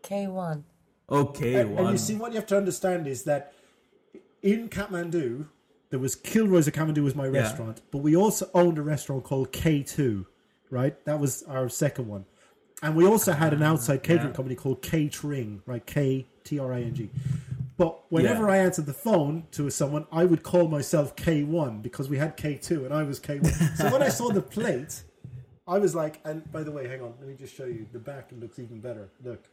K1. Okay, And, and you see, what you have to understand is that in Kathmandu, there was Kilroy's of Kathmandu was my restaurant, but we also owned a restaurant called K2, right? That was our second one. And we also had an outside catering yeah. company called Catering, right? K T R I N G. But whenever Yeah. I answered the phone to someone, I would call myself K1 because we had K2 and I was K1. so when I saw the plate, I was like, and by the way, hang on, let me just show you. The back looks even better. Look.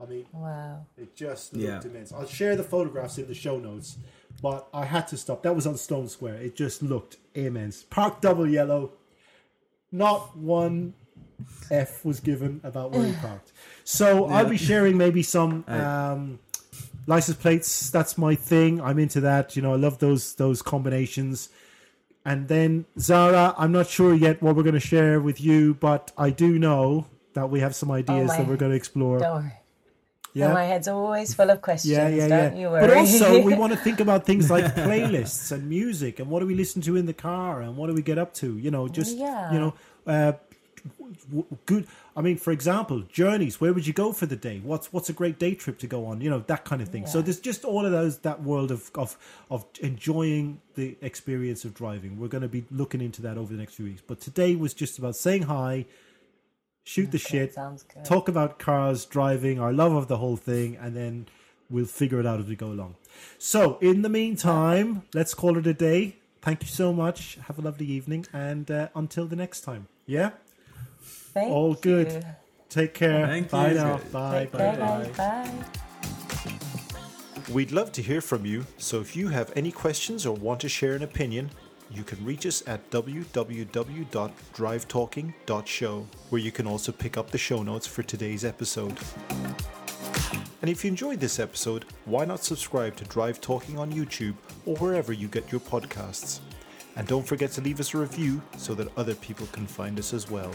I mean, Wow. it just looked Yeah. immense. I'll share the photographs in the show notes, but I had to stop. That was on Sloane Square. It just looked immense. Park double yellow. Not one F was given about where he parked. So I'll be sharing maybe some um, license plates. That's my thing. I'm into that. You know, I love those those combinations. And then Zara, I'm not sure yet what we're going to share with you, but I do know that we have some ideas my- that we're going to explore. Don't worry. Yeah. No, my head's always full of questions. Yeah, yeah, don't yeah. you worry. But also, we want to think about things like playlists and music, and what do we listen to in the car, and what do we get up to? You know, just Yeah. you know, uh, good. I mean, for example, journeys. Where would you go for the day? What's what's a great day trip to go on? You know, that kind of thing. So there's just all of those that world of of of enjoying the experience of driving. We're going to be looking into that over the next few weeks. But today was just about saying hi, shoot the shit, talk about cars, driving, our love of the whole thing, and then we'll figure it out as we go along. So, in the meantime, let's call it a day. Thank you so much. Have a lovely evening, and uh, until the next time. Yeah, Thank all good. you. Take care. Thank bye you. now. Bye. Take Bye. care, Bye. guys. Bye. We'd love to hear from you, so if you have any questions or want to share an opinion, you can reach us at www.drivetalking.show, where you can also pick up the show notes for today's episode. And if you enjoyed this episode, why not subscribe to Drive Talking on YouTube or wherever you get your podcasts? And don't forget to leave us a review so that other people can find us as well.